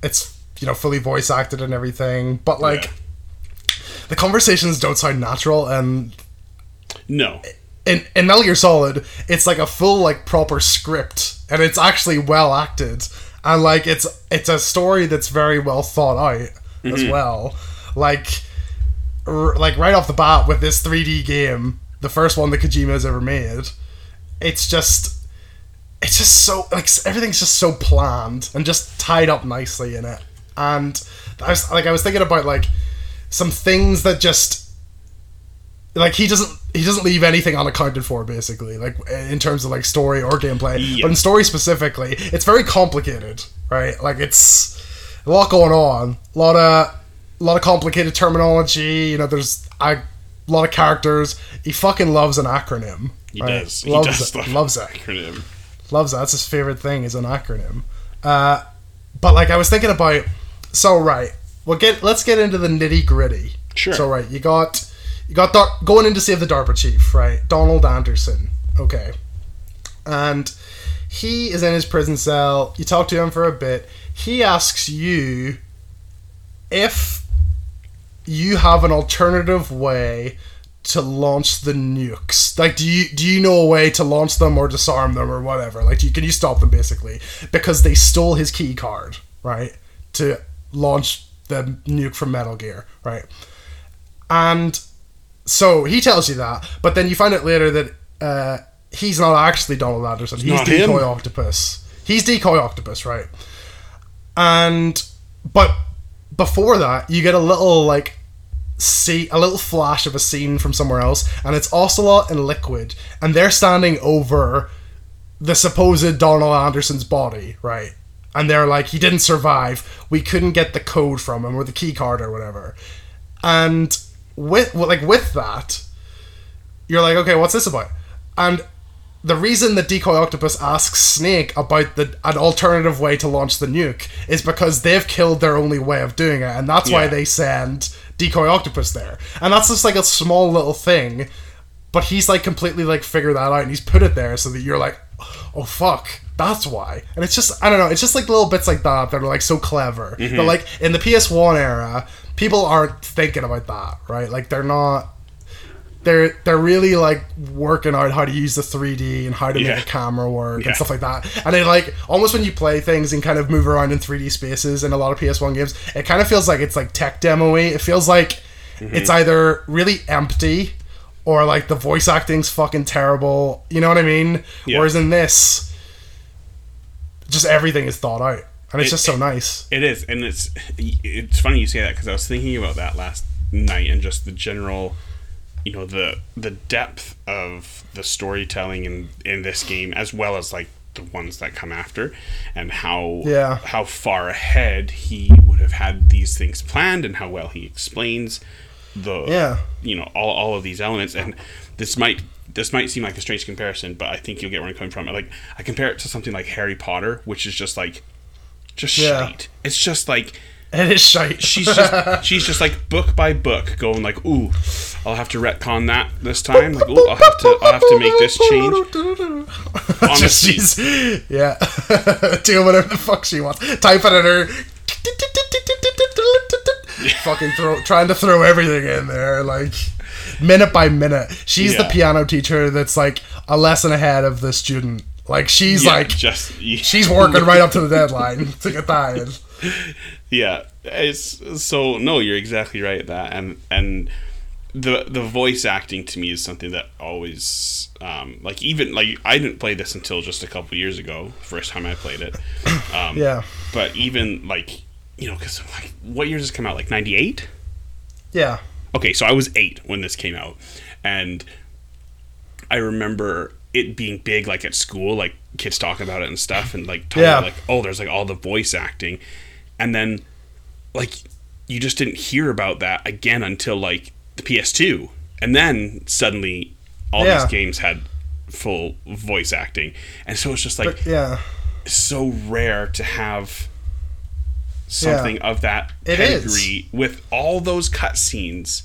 [SPEAKER 2] it's you know fully voice acted and everything. But like
[SPEAKER 1] Yeah.
[SPEAKER 2] the conversations don't sound natural and
[SPEAKER 1] No.
[SPEAKER 2] in, in Metal Gear Solid, it's like a full like proper script, and it's actually well acted, and like it's it's a story that's very well thought out as mm-hmm. well. Like, r- like right off the bat with this 3D game, the first one that Kojima has ever made, it's just it's just so like everything's just so planned and just tied up nicely in it. And I was like I was thinking about like some things that just like he doesn't he doesn't leave anything unaccounted for basically like in terms of like story or gameplay
[SPEAKER 1] Yeah.
[SPEAKER 2] but in story specifically it's very complicated right like it's a lot going on a lot of a lot of complicated terminology you know there's a lot of characters he fucking loves an acronym
[SPEAKER 1] He
[SPEAKER 2] right?
[SPEAKER 1] does. He
[SPEAKER 2] loves
[SPEAKER 1] does
[SPEAKER 2] it loves it
[SPEAKER 1] acronym.
[SPEAKER 2] loves that. That's his favorite thing is an acronym. Uh, but like I was thinking about, so right, well get let's get into the nitty gritty.
[SPEAKER 1] Sure.
[SPEAKER 2] So right, you got you got Dar- going in to save the DARPA chief, right? Donald Anderson. Okay. And he is in his prison cell. You talk to him for a bit. He asks you if you have an alternative way to launch the nukes. Like, do you do you know a way to launch them or disarm them or whatever? Like, you, can you stop them basically because they stole his key card, right, to launch the nuke from Metal Gear, right? And so he tells you that, but then you find out later that uh, he's not actually Donald Anderson. He's
[SPEAKER 1] not
[SPEAKER 2] Decoy
[SPEAKER 1] him.
[SPEAKER 2] Octopus. He's Decoy Octopus, right? And but before that, you get a little like see a little flash of a scene from somewhere else, and it's Ocelot and Liquid, and they're standing over the supposed Donald Anderson's body, right? And they're like, he didn't survive. We couldn't get the code from him or the key card or whatever. And with well, like with that, you're like, okay, what's this about? And the reason that Decoy Octopus asks Snake about the an alternative way to launch the nuke is because they've killed their only way of doing it, and that's why they send Decoy Octopus there. And that's just like a small little thing, but he's like completely like figured that out, and he's put it there so that you're like, oh fuck, that's why. And it's just I don't know, it's just like little bits like that that are like so clever. But like in the PS1 era, people aren't thinking about that, right? Like they're not they're they're really like working out how to use the 3D and how to
[SPEAKER 1] Yeah.
[SPEAKER 2] make a camera work
[SPEAKER 1] Yeah.
[SPEAKER 2] and stuff like that. And then like almost when you play things and kind of move around in 3D spaces in a lot of PS1 games, it kind of feels like it's like tech demo-y. It feels like
[SPEAKER 1] Mm-hmm.
[SPEAKER 2] it's either really empty or like the voice acting's fucking terrible. You know what I mean?
[SPEAKER 1] Yeah.
[SPEAKER 2] Whereas in this, just everything is thought out, and it's
[SPEAKER 1] It-
[SPEAKER 2] just so nice.
[SPEAKER 1] It is, and it's it's funny you say that because I was thinking about that last night and just the general, you know, the the depth of the storytelling in in this game as well as like the ones that come after, and how
[SPEAKER 2] Yeah.
[SPEAKER 1] how far ahead he would have had these things planned and how well he explains the
[SPEAKER 2] Yeah.
[SPEAKER 1] you know all, all of these elements and this might this might seem like a strange comparison but i think you'll get where i'm coming from like i compare it to something like harry potter which is just like just
[SPEAKER 2] Yeah.
[SPEAKER 1] shite it's just like
[SPEAKER 2] It is shite.
[SPEAKER 1] she's just she's just like book by book going like ooh i'll have to retcon that this time like ooh i'll have to i'll have to make this change
[SPEAKER 2] Just
[SPEAKER 1] Honestly.
[SPEAKER 2] she's yeah, do whatever the fuck she wants. type it in her. Fucking throw, trying to throw everything in there, like minute by minute. She's the piano teacher that's like a lesson ahead of the student. Like she's
[SPEAKER 1] yeah,
[SPEAKER 2] like
[SPEAKER 1] just
[SPEAKER 2] she's working right up to the deadline to get that in.
[SPEAKER 1] yeah it's so no you're exactly right at that and and the the voice acting to me is something that always um like even like i didn't play this until just a couple years ago first time i played it um
[SPEAKER 2] Yeah,
[SPEAKER 1] but even like you know because like what year does this come out? Like 98
[SPEAKER 2] yeah,
[SPEAKER 1] okay so i was eight when this came out. And i remember it being big like at school like kids talking about it and stuff and like talking
[SPEAKER 2] Yeah.
[SPEAKER 1] about, like oh there's like all the voice acting. And then like you just didn't hear about that again until like the ps2 and then suddenly all
[SPEAKER 2] Yeah.
[SPEAKER 1] these games had full voice acting. And so it's just like
[SPEAKER 2] but yeah.
[SPEAKER 1] so rare to have something of that
[SPEAKER 2] It is.
[SPEAKER 1] pedigree with all those cutscenes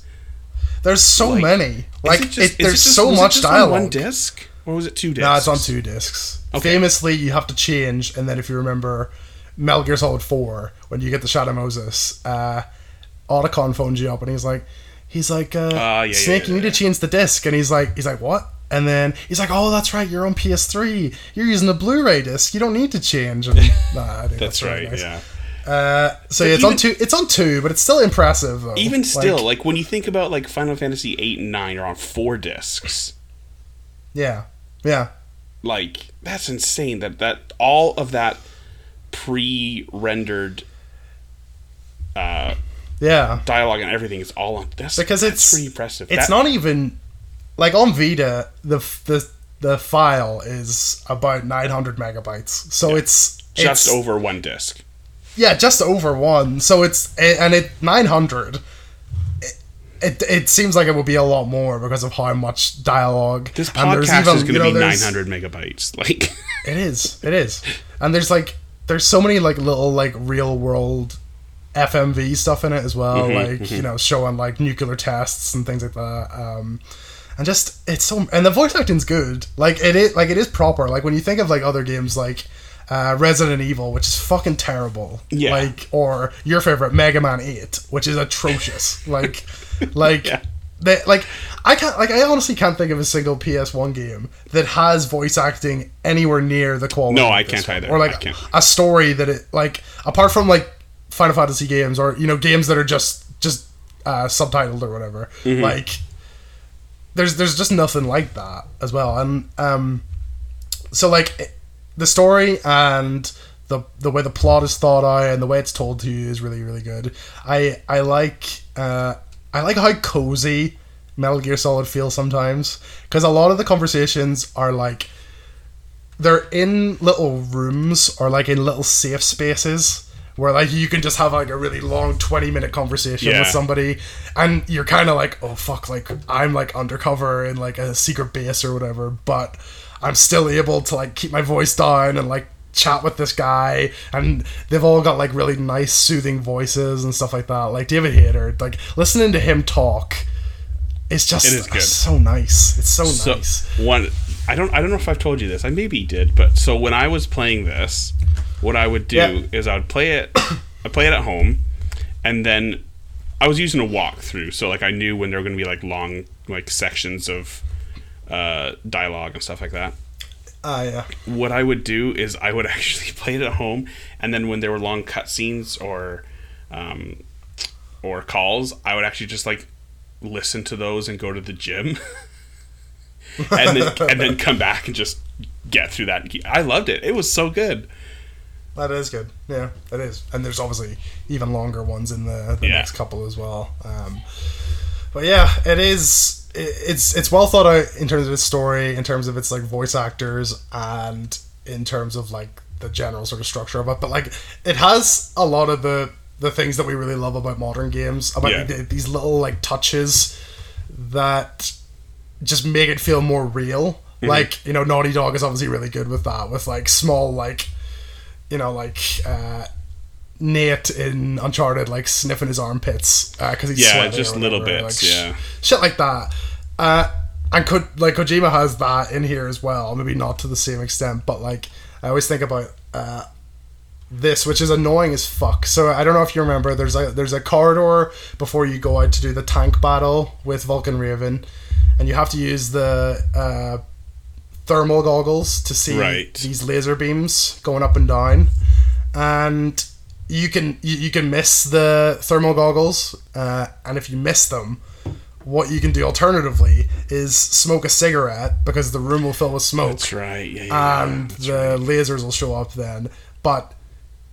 [SPEAKER 2] There's so
[SPEAKER 1] Like,
[SPEAKER 2] many. Like
[SPEAKER 1] just-
[SPEAKER 2] it, there's
[SPEAKER 1] it just-
[SPEAKER 2] so much
[SPEAKER 1] just on
[SPEAKER 2] dialogue.
[SPEAKER 1] one disc, or was it two discs?
[SPEAKER 2] No, it's on two discs.
[SPEAKER 1] Okay.
[SPEAKER 2] Famously, you have to change, and then if you remember Metal Gear Solid Four, when you get the Shadow Moses, uh, Otacon phones you up, and he's like, he's like, uh,
[SPEAKER 1] Ah, yeah, yeah,
[SPEAKER 2] Snake,
[SPEAKER 1] yeah,
[SPEAKER 2] you need to change the disc, and he's like, he's like, what? And then he's like, "Oh, that's right. You're on PS3. You're using a Blu-ray disc. You don't need to change." And, nah, I think
[SPEAKER 1] That's
[SPEAKER 2] really
[SPEAKER 1] right.
[SPEAKER 2] nice.
[SPEAKER 1] Yeah.
[SPEAKER 2] Uh, so yeah, it's on two. It's on two, but it's still impressive though.
[SPEAKER 1] Even still, like, when you think about like Final Fantasy eight and nine are on four discs,
[SPEAKER 2] yeah, yeah,
[SPEAKER 1] like that's insane. That that all of that pre-rendered uh,
[SPEAKER 2] yeah.
[SPEAKER 1] dialogue and everything is all on. That's
[SPEAKER 2] because
[SPEAKER 1] that's
[SPEAKER 2] it's
[SPEAKER 1] pretty impressive.
[SPEAKER 2] It's
[SPEAKER 1] That-
[SPEAKER 2] not even like on Vita. The the the file is about 900 megabytes, so
[SPEAKER 1] Yeah.
[SPEAKER 2] it's
[SPEAKER 1] just
[SPEAKER 2] it's,
[SPEAKER 1] over one disc.
[SPEAKER 2] Yeah, just over one. So it's and it 900. It, it, it seems like it would be a lot more because of how much dialogue.
[SPEAKER 1] This podcast
[SPEAKER 2] even,
[SPEAKER 1] is going
[SPEAKER 2] you
[SPEAKER 1] to
[SPEAKER 2] know,
[SPEAKER 1] be 900 megabytes. Like,
[SPEAKER 2] It is. It is. And there's like there's so many like little like real world FMV stuff in it as well,
[SPEAKER 1] Mhm,
[SPEAKER 2] like you know showing like nuclear tests and things like that. Um, and just it's so and the voice acting's good. Like it is like it is proper. Like when you think of like other games like uh, Resident Evil, which is fucking terrible.
[SPEAKER 1] Yeah.
[SPEAKER 2] Like or your favorite Mega Man Eight, which is atrocious. like like.
[SPEAKER 1] Yeah.
[SPEAKER 2] They, like I can't like I honestly can't think of a single PS1 game that has voice acting anywhere near the quality.
[SPEAKER 1] No, I can't
[SPEAKER 2] one.
[SPEAKER 1] either.
[SPEAKER 2] Or like a story that it like apart from like Final Fantasy games or you know games that are just just uh, subtitled or whatever.
[SPEAKER 1] Mm-hmm.
[SPEAKER 2] Like there's there's just nothing like that as well. And um, so like it- the story and the the way the plot is thought out and the way it's told to you is really really good. I I like uh, I like how cozy Metal Gear Solid feels sometimes because a lot of the conversations are like they're in little rooms or like in little safe spaces where like you can just have like a really long 20 minute conversation
[SPEAKER 1] Yeah.
[SPEAKER 2] with somebody and you're kind of like oh fuck like i'm like undercover in like a secret base or whatever but i'm still able to like keep my voice down and like chat with this guy and they've all got like really nice soothing voices and stuff like that like david hayter like listening to him talk is just
[SPEAKER 1] It is good.
[SPEAKER 2] so nice it's so,
[SPEAKER 1] so
[SPEAKER 2] nice
[SPEAKER 1] one I don't I don't know if I've told you this. I maybe did, but so when I was playing this, what I would do
[SPEAKER 2] Yeah.
[SPEAKER 1] is I would play it I play it at home and then I was using a walkthrough, so like I knew when there were going to be like long like sections of uh, dialogue and stuff like that.
[SPEAKER 2] Ah, yeah.
[SPEAKER 1] What I would do is I would actually play it at home, and then when there were long cutscenes or um, or calls, I would actually just like listen to those and go to the gym, and then and then come back and just get through that. I loved it. It was so good.
[SPEAKER 2] That is good. Yeah, that is. And there's obviously even longer ones in the, the
[SPEAKER 1] Yeah.
[SPEAKER 2] next couple as well. Um, but yeah, it is. It, it's it's well thought out in terms of its story, in terms of its like voice actors, and in terms of like the general sort of structure of it. But like, it has a lot of the the things that we really love about modern games about
[SPEAKER 1] Yeah.
[SPEAKER 2] the, these little like touches that just make it feel more real. Like you know, Naughty Dog is obviously really good with that, with like small like you know, like uh, Nate in Uncharted, like sniffing his armpits because he's
[SPEAKER 1] Yeah, just little bits,
[SPEAKER 2] like, sh-
[SPEAKER 1] yeah.
[SPEAKER 2] shit like that. Uh, and could like Kojima has that in here as well, maybe not to the same extent, but like I always think about uh, this, which is annoying as fuck. So I don't know if you remember, there's a there's a corridor before you go out to do the tank battle with Vulcan Raven, and you have to use the uh, thermal goggles to see
[SPEAKER 1] Right.
[SPEAKER 2] these laser beams going up and down, and you can you, you can miss the thermal goggles, uh, and if you miss them. What you can do alternatively is smoke a cigarette because the room will fill with smoke
[SPEAKER 1] That's right. Yeah, yeah,
[SPEAKER 2] and the lasers will show up then. But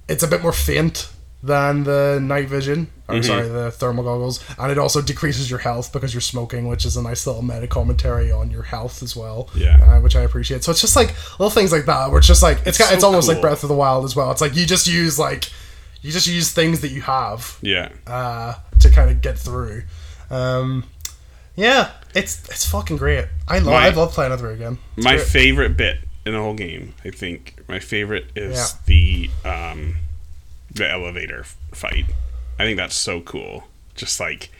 [SPEAKER 2] it's a bit more faint than the night vision, or
[SPEAKER 1] Mm-hmm.
[SPEAKER 2] sorry, the thermal goggles, and it also decreases your health because you're smoking, which is a nice little meta commentary on your health as well.
[SPEAKER 1] Yeah.
[SPEAKER 2] uh, which I appreciate. So it's just like little things like that, where it's just like it's
[SPEAKER 1] It's
[SPEAKER 2] ki- it's
[SPEAKER 1] so
[SPEAKER 2] almost like. Breath of the Wild as well. It's like you just use like you just use things that you have
[SPEAKER 1] yeah.
[SPEAKER 2] uh, to kind of get through. Um, yeah, it's it's fucking great. I love
[SPEAKER 1] My-
[SPEAKER 2] I love playing it through again. It's
[SPEAKER 1] my
[SPEAKER 2] great.
[SPEAKER 1] favorite bit in the whole game, I think, my favorite is
[SPEAKER 2] Yeah.
[SPEAKER 1] the um, the elevator fight. I think that's so cool. Just like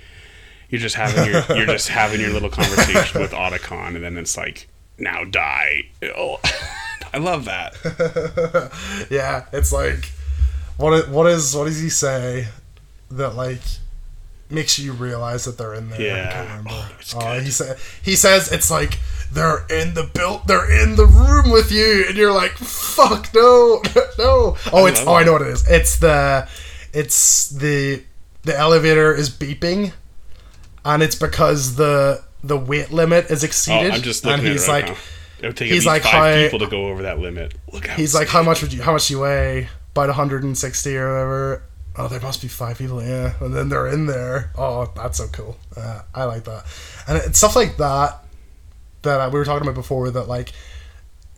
[SPEAKER 1] you're just having your you're just having your little conversation with Otacon, and then it's like now die. Oh, I love that.
[SPEAKER 2] yeah, it's like what what is what does he say that like makes you realize that they're in there? I
[SPEAKER 1] Yeah.
[SPEAKER 2] can't remember.
[SPEAKER 1] Oh,
[SPEAKER 2] Oh,
[SPEAKER 1] good.
[SPEAKER 2] he said he says it's like they're in the built they're in the room with you and you're like fuck no no oh it's oh I know what it is it's the it's the the elevator is beeping and it's because the the weight limit is
[SPEAKER 1] Oh,
[SPEAKER 2] exceeded
[SPEAKER 1] I'm just
[SPEAKER 2] and
[SPEAKER 1] looking at
[SPEAKER 2] he's
[SPEAKER 1] right
[SPEAKER 2] like
[SPEAKER 1] now. It would take
[SPEAKER 2] he's like,
[SPEAKER 1] five
[SPEAKER 2] "Hi."
[SPEAKER 1] people to go over that limit. Look how
[SPEAKER 2] He's like, how much would you, how much do you weigh? About 160 or whatever. Oh, there must be five people, yeah. And then they're in there. Oh, that's so cool. Uh, I like that. And it's stuff like that that we were talking about before. That like,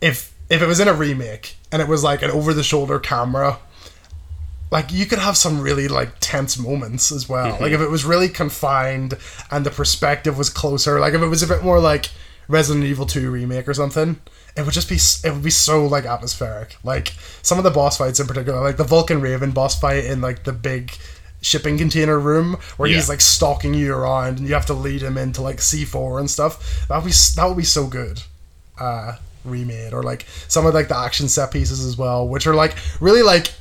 [SPEAKER 2] if if it was in a remake and it was like an over the shoulder camera, like you could have some really like tense moments as well. Like if it was really confined and the perspective was closer. Like if it was a bit more like Resident Evil 2 remake or something, it would just be it would be so like atmospheric. Like some of the boss fights in particular, like the Vulcan Raven boss fight in like the big shipping container room where he's like stalking you around and you have to lead him into like C4 and stuff. That would be that would be so good. Uh remade or like some of like the action set pieces as well, which are like really like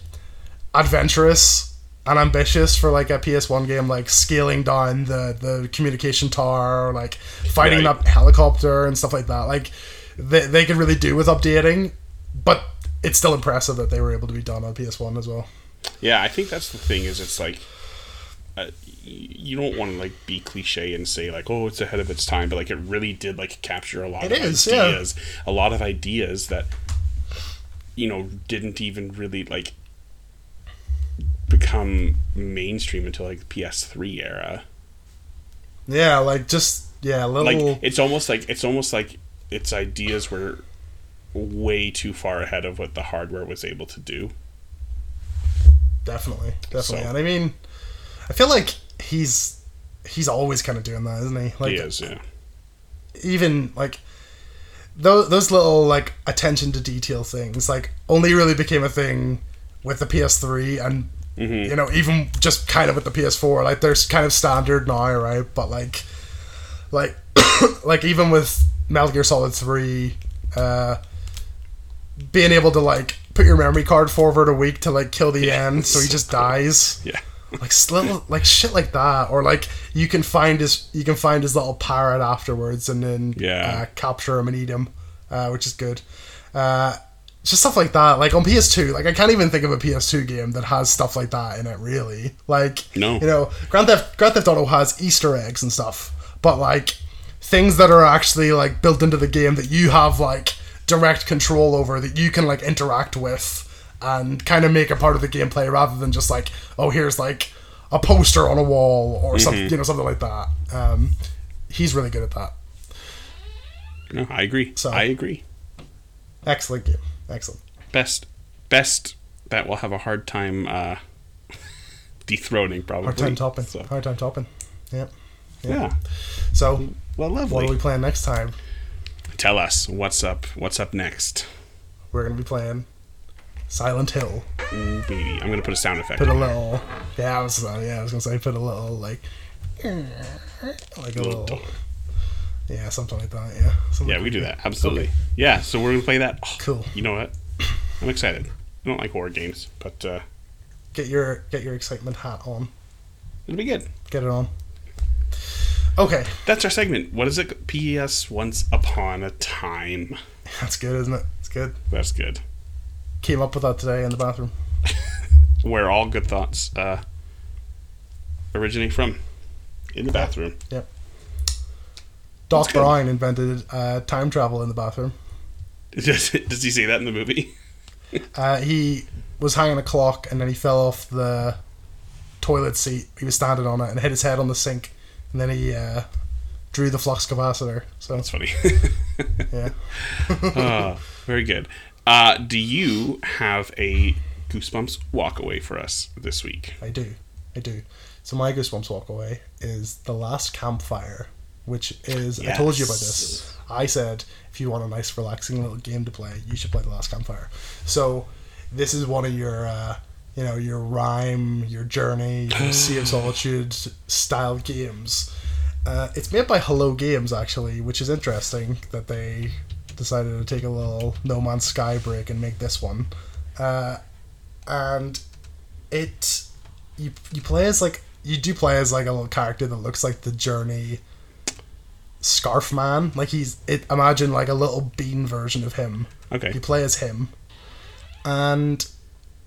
[SPEAKER 2] adventurous and ambitious for like a PS1 game, like scaling down the the communication tower, or like fighting
[SPEAKER 1] Right.
[SPEAKER 2] that helicopter and stuff like that. Like they they could really do with updating, but it's still impressive that they were able to be done on PS1 as well.
[SPEAKER 1] Yeah, I think that's the thing. Is it's like uh, you don't want to like be cliche and say like, oh, it's ahead of its time, but like it really did like capture a lot
[SPEAKER 2] It
[SPEAKER 1] of
[SPEAKER 2] is, yeah.
[SPEAKER 1] ideas, a lot of ideas that you know didn't even really like become mainstream until like the PS3 era.
[SPEAKER 2] Yeah, like just yeah, little
[SPEAKER 1] Like it's almost like it's almost like its ideas were way too far ahead of what the hardware was able to do.
[SPEAKER 2] definitely, definitely.
[SPEAKER 1] So-
[SPEAKER 2] And I mean, I feel like he's he's always kind of doing that, isn't he? Like
[SPEAKER 1] he is, yeah.
[SPEAKER 2] even like those those little like attention to detail things like only really became a thing with the PS3 and
[SPEAKER 1] Mm-hmm.
[SPEAKER 2] you know even just kind of with the PS4 like there's kind of standard now right but like like like even with Metal Gear Solid 3 Uh, being able to like put your memory card forward a week to like kill the end, so he just dies.
[SPEAKER 1] Yeah.
[SPEAKER 2] Like s- little like shit like that, or like you can find his you can find his little parrot afterwards, and then
[SPEAKER 1] Yeah.
[SPEAKER 2] uh, capture him and eat him, uh, which is good. Uh, just stuff like that. Like on PS2, like I can't even think of a PS2 game that has stuff like that in it. Really, like
[SPEAKER 1] No.
[SPEAKER 2] you know, Grand Theft Grand Theft Auto has Easter eggs and stuff, but like things that are actually like built into the game that you have like direct control over that you can like interact with and kind of make a part of the gameplay rather than just like oh here's like a poster on a wall or something you know something like that um he's really good at that
[SPEAKER 1] No, I agree.
[SPEAKER 2] So-
[SPEAKER 1] I agree.
[SPEAKER 2] excellent game excellent
[SPEAKER 1] Best, best that will have a hard time uh, dethroning probably.
[SPEAKER 2] hard time topping
[SPEAKER 1] So,
[SPEAKER 2] hard time topping yeah
[SPEAKER 1] yeah.
[SPEAKER 2] so
[SPEAKER 1] Well, lovely.
[SPEAKER 2] what are we playing next time
[SPEAKER 1] Tell us what's up. What's up next?
[SPEAKER 2] we're gonna be playing Silent Hill
[SPEAKER 1] Ooh, baby. I'm gonna put a sound effect.
[SPEAKER 2] put a
[SPEAKER 1] there.
[SPEAKER 2] little yeah I was uh, yeah I was gonna say put a little like like a
[SPEAKER 1] Little
[SPEAKER 2] little. Yeah something like that yeah something
[SPEAKER 1] Yeah, we do that. Absolutely.
[SPEAKER 2] Okay.
[SPEAKER 1] Yeah, so we're gonna play that. Oh,
[SPEAKER 2] Cool.
[SPEAKER 1] You know what? I'm excited. I don't like horror games, but uh,
[SPEAKER 2] get your get your excitement hat on
[SPEAKER 1] it'll be good.
[SPEAKER 2] get it on okay
[SPEAKER 1] That's our segment. What is it? P.S. Once upon a time.
[SPEAKER 2] that's good isn't it it's good
[SPEAKER 1] That's good.
[SPEAKER 2] came up with that today in the bathroom
[SPEAKER 1] Where all good thoughts uh, originate from. In the bathroom.
[SPEAKER 2] Doc. Brown invented uh, time travel in the bathroom
[SPEAKER 1] Does, does he say that in the movie?
[SPEAKER 2] uh, he was hanging a clock and then he fell off the toilet seat he was standing on it and hit his head on the sink and then he uh, drew the flux capacitor so
[SPEAKER 1] That's funny.
[SPEAKER 2] yeah
[SPEAKER 1] Ah, very good. Uh, do you have a Goosebumps walk away for us this week?
[SPEAKER 2] I do. I do. So my Goosebumps walk away is The Last Campfire, which is I told you about this. I said if you want a nice relaxing little game to play, you should play The Last Campfire. So this is one of your uh, you know, your Rime, your journey, your Sea of Solitude style games. Uh, it's made by Hello Games actually, which is interesting that they decided to take a little No Man's Sky break and make this one. Uh, and it you you play as like you do play as like a little character that looks like the journey scarf man. Like he's it imagine like a little bean version of him.
[SPEAKER 1] Okay.
[SPEAKER 2] you play as him. And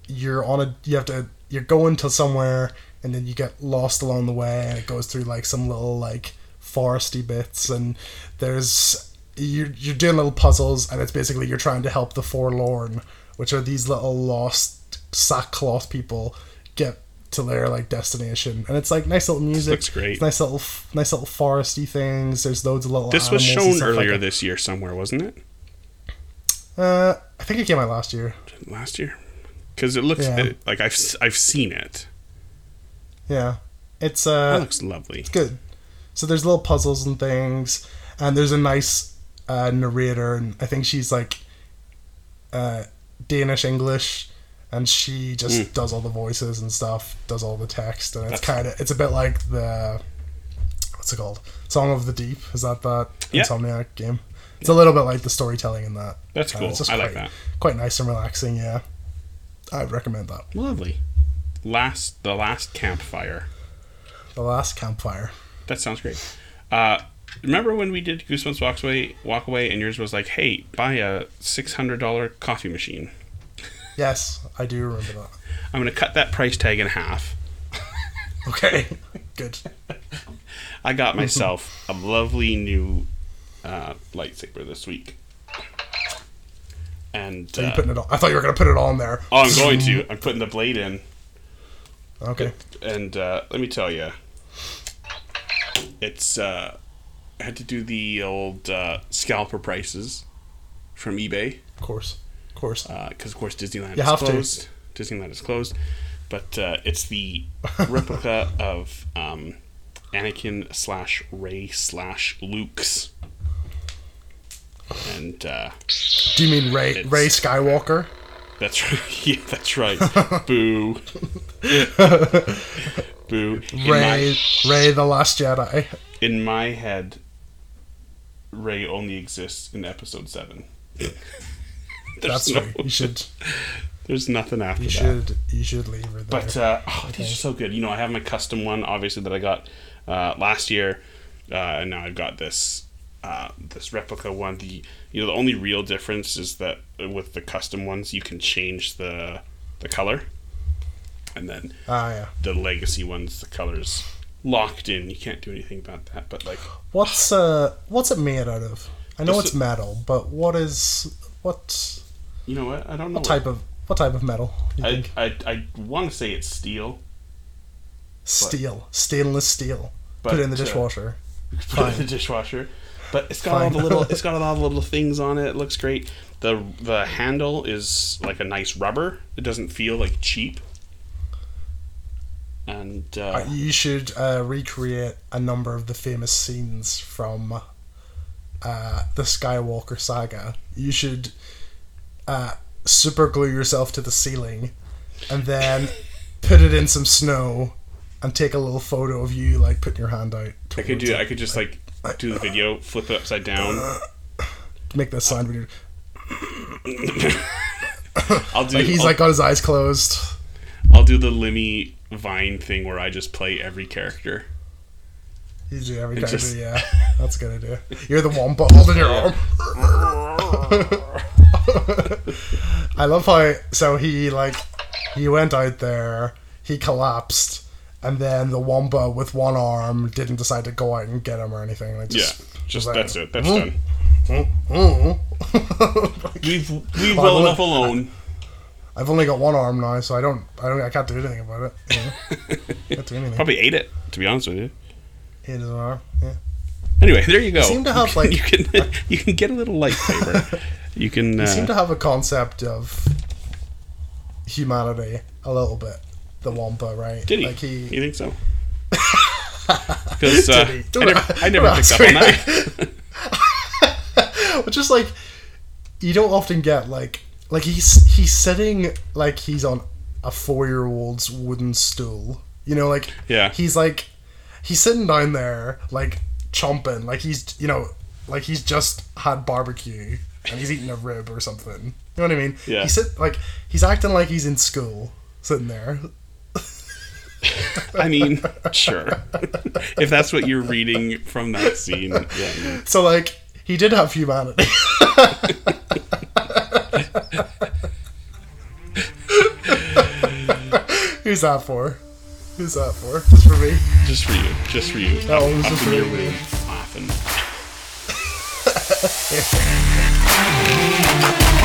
[SPEAKER 2] you're on a you have to you're going to somewhere and then you get lost along the way and it goes through like some little like foresty bits and there's you're, you're doing little puzzles and it's basically you're trying to help the forlorn which are these little lost sackcloth people get to their like destination and it's like nice little music
[SPEAKER 1] looks great.
[SPEAKER 2] Nice little nice little foresty things there's loads of little
[SPEAKER 1] This was shown
[SPEAKER 2] stuff like
[SPEAKER 1] earlier this year somewhere, wasn't it?
[SPEAKER 2] uh i think it came out last year
[SPEAKER 1] Last year? Because it looks
[SPEAKER 2] Yeah.
[SPEAKER 1] it- like I've I've seen it.
[SPEAKER 2] yeah it's
[SPEAKER 1] That
[SPEAKER 2] uh
[SPEAKER 1] looks lovely.
[SPEAKER 2] It's good. So there's little puzzles and things, and there's a nice uh, narrator, and I think she's like uh, Danish English, and she just
[SPEAKER 1] Mm.
[SPEAKER 2] does all the voices and stuff, does all the text, and it's kind of it's a bit like the what's it called, Song of the Deep. Is that that
[SPEAKER 1] Yeah.
[SPEAKER 2] Insomniac game? It's a little bit like the storytelling in that.
[SPEAKER 1] That's
[SPEAKER 2] Uh,
[SPEAKER 1] cool.
[SPEAKER 2] it's just
[SPEAKER 1] I like
[SPEAKER 2] quite,
[SPEAKER 1] that.
[SPEAKER 2] Quite nice and relaxing. Yeah, I'd recommend that.
[SPEAKER 1] Lovely. Last the last campfire.
[SPEAKER 2] The Last Campfire.
[SPEAKER 1] That sounds great. Uh, remember when we did Goosebumps Walk Away, Walk Away, and yours was like, "Hey, buy a six hundred dollar coffee machine."
[SPEAKER 2] Yes, I do remember that.
[SPEAKER 1] I'm going to cut that price tag in half.
[SPEAKER 2] Okay, good.
[SPEAKER 1] I got myself a lovely new uh, lightsaber this week, and uh,
[SPEAKER 2] putting it on? I thought you were gonna put it on there.
[SPEAKER 1] oh, I'm going to. I'm putting the blade in,
[SPEAKER 2] Okay.
[SPEAKER 1] and uh, let me tell you, it's. Uh, I had to do the old uh, scalper prices from eBay.
[SPEAKER 2] Of course. Of course.
[SPEAKER 1] because of course Disneyland
[SPEAKER 2] You
[SPEAKER 1] is
[SPEAKER 2] have to.
[SPEAKER 1] closed. Disneyland is closed, but uh, it's the replica of um, Anakin slash Rey slash Luke's, and uh,
[SPEAKER 2] Do you mean
[SPEAKER 1] Rey
[SPEAKER 2] Rey Skywalker?
[SPEAKER 1] that's right. yeah, that's right. Boo. Boo. In
[SPEAKER 2] Rey
[SPEAKER 1] my,
[SPEAKER 2] Rey the Last Jedi.
[SPEAKER 1] in my head, Rey only exists in Episode Seven. There's
[SPEAKER 2] That's
[SPEAKER 1] no-
[SPEAKER 2] right. You should.
[SPEAKER 1] There's nothing after
[SPEAKER 2] You
[SPEAKER 1] that.
[SPEAKER 2] should. You should leave her there.
[SPEAKER 1] But uh, oh, these are so good. You know, I have my custom one, obviously that I got uh, last year, uh, and now I've got this uh, this replica one. The you know the only real difference is that with the custom ones you can change the the color, and then
[SPEAKER 2] ah, yeah.
[SPEAKER 1] the legacy ones the color's locked in. You can't do anything about that. But like
[SPEAKER 2] What's uh? What's it made out of? I know it's
[SPEAKER 1] a-
[SPEAKER 2] metal, but what is what?
[SPEAKER 1] You know what? I don't know
[SPEAKER 2] What type of what type of metal?
[SPEAKER 1] I
[SPEAKER 2] think
[SPEAKER 1] I, I want to say it's steel.
[SPEAKER 2] steel, stainless steel. Put it in the
[SPEAKER 1] uh,
[SPEAKER 2] dishwasher.
[SPEAKER 1] put it in the dishwasher. But it's got all the little it's got all the little things on it. It looks great. The the handle is like a nice rubber. It doesn't feel like cheap. And uh,
[SPEAKER 2] Uh, you should uh, recreate a number of the famous scenes from uh, the Skywalker saga. You should uh, super glue yourself to the ceiling and then put it in some snow and take a little photo of you like putting your hand out.
[SPEAKER 1] I could do
[SPEAKER 2] it.
[SPEAKER 1] I could just like do the video, flip it upside down.
[SPEAKER 2] make this sound when you're
[SPEAKER 1] I'll do
[SPEAKER 2] like he's
[SPEAKER 1] I'll,
[SPEAKER 2] like got his eyes closed.
[SPEAKER 1] I'll do the Limmy Vine thing where I just play every character.
[SPEAKER 2] You do every character,
[SPEAKER 1] just-
[SPEAKER 2] yeah. That's a good idea. You're the one but holding your arm. I love how so he like he went out there, he collapsed, and then the Wampa with one arm didn't decide to go out and get him or anything. Like
[SPEAKER 1] Yeah,
[SPEAKER 2] just,
[SPEAKER 1] just
[SPEAKER 2] like,
[SPEAKER 1] that's it. That's
[SPEAKER 2] "Mm,
[SPEAKER 1] done.
[SPEAKER 2] mm."
[SPEAKER 1] Leave leave
[SPEAKER 2] Oh,
[SPEAKER 1] well
[SPEAKER 2] well,
[SPEAKER 1] enough alone.
[SPEAKER 2] I've only got one arm now, so I don't, I don't, I can't do anything about it. You know? can't do anything.
[SPEAKER 1] Probably ate it, to be honest with you.
[SPEAKER 2] He doesn't arm. Yeah.
[SPEAKER 1] Anyway, there you go.
[SPEAKER 2] seem to have, like-
[SPEAKER 1] you can you can get a little lightsaber. You can.
[SPEAKER 2] Seemed
[SPEAKER 1] Uh,
[SPEAKER 2] to have a concept of humanity a little bit. The Wampa, right?
[SPEAKER 1] did he?
[SPEAKER 2] Like he,
[SPEAKER 1] You think so? Because uh, I never, I never picked up on that.
[SPEAKER 2] but just like you don't often get like like he's he's sitting like he's on a four year old's wooden stool. You know, like
[SPEAKER 1] Yeah.
[SPEAKER 2] he's like he's sitting down there like chomping, like he's you know like he's just had barbecue and he's eating a rib or something. You know what I mean?
[SPEAKER 1] Yeah.
[SPEAKER 2] He's sit like he's acting like he's in school, sitting there.
[SPEAKER 1] I mean, sure. if that's what you're reading from that scene, yeah.
[SPEAKER 2] So like he did have humanity. Who's that for? Who's that for? Just for me.
[SPEAKER 1] Just for you. Just for you.
[SPEAKER 2] Oh, that one was just for me.
[SPEAKER 1] laughing yeah.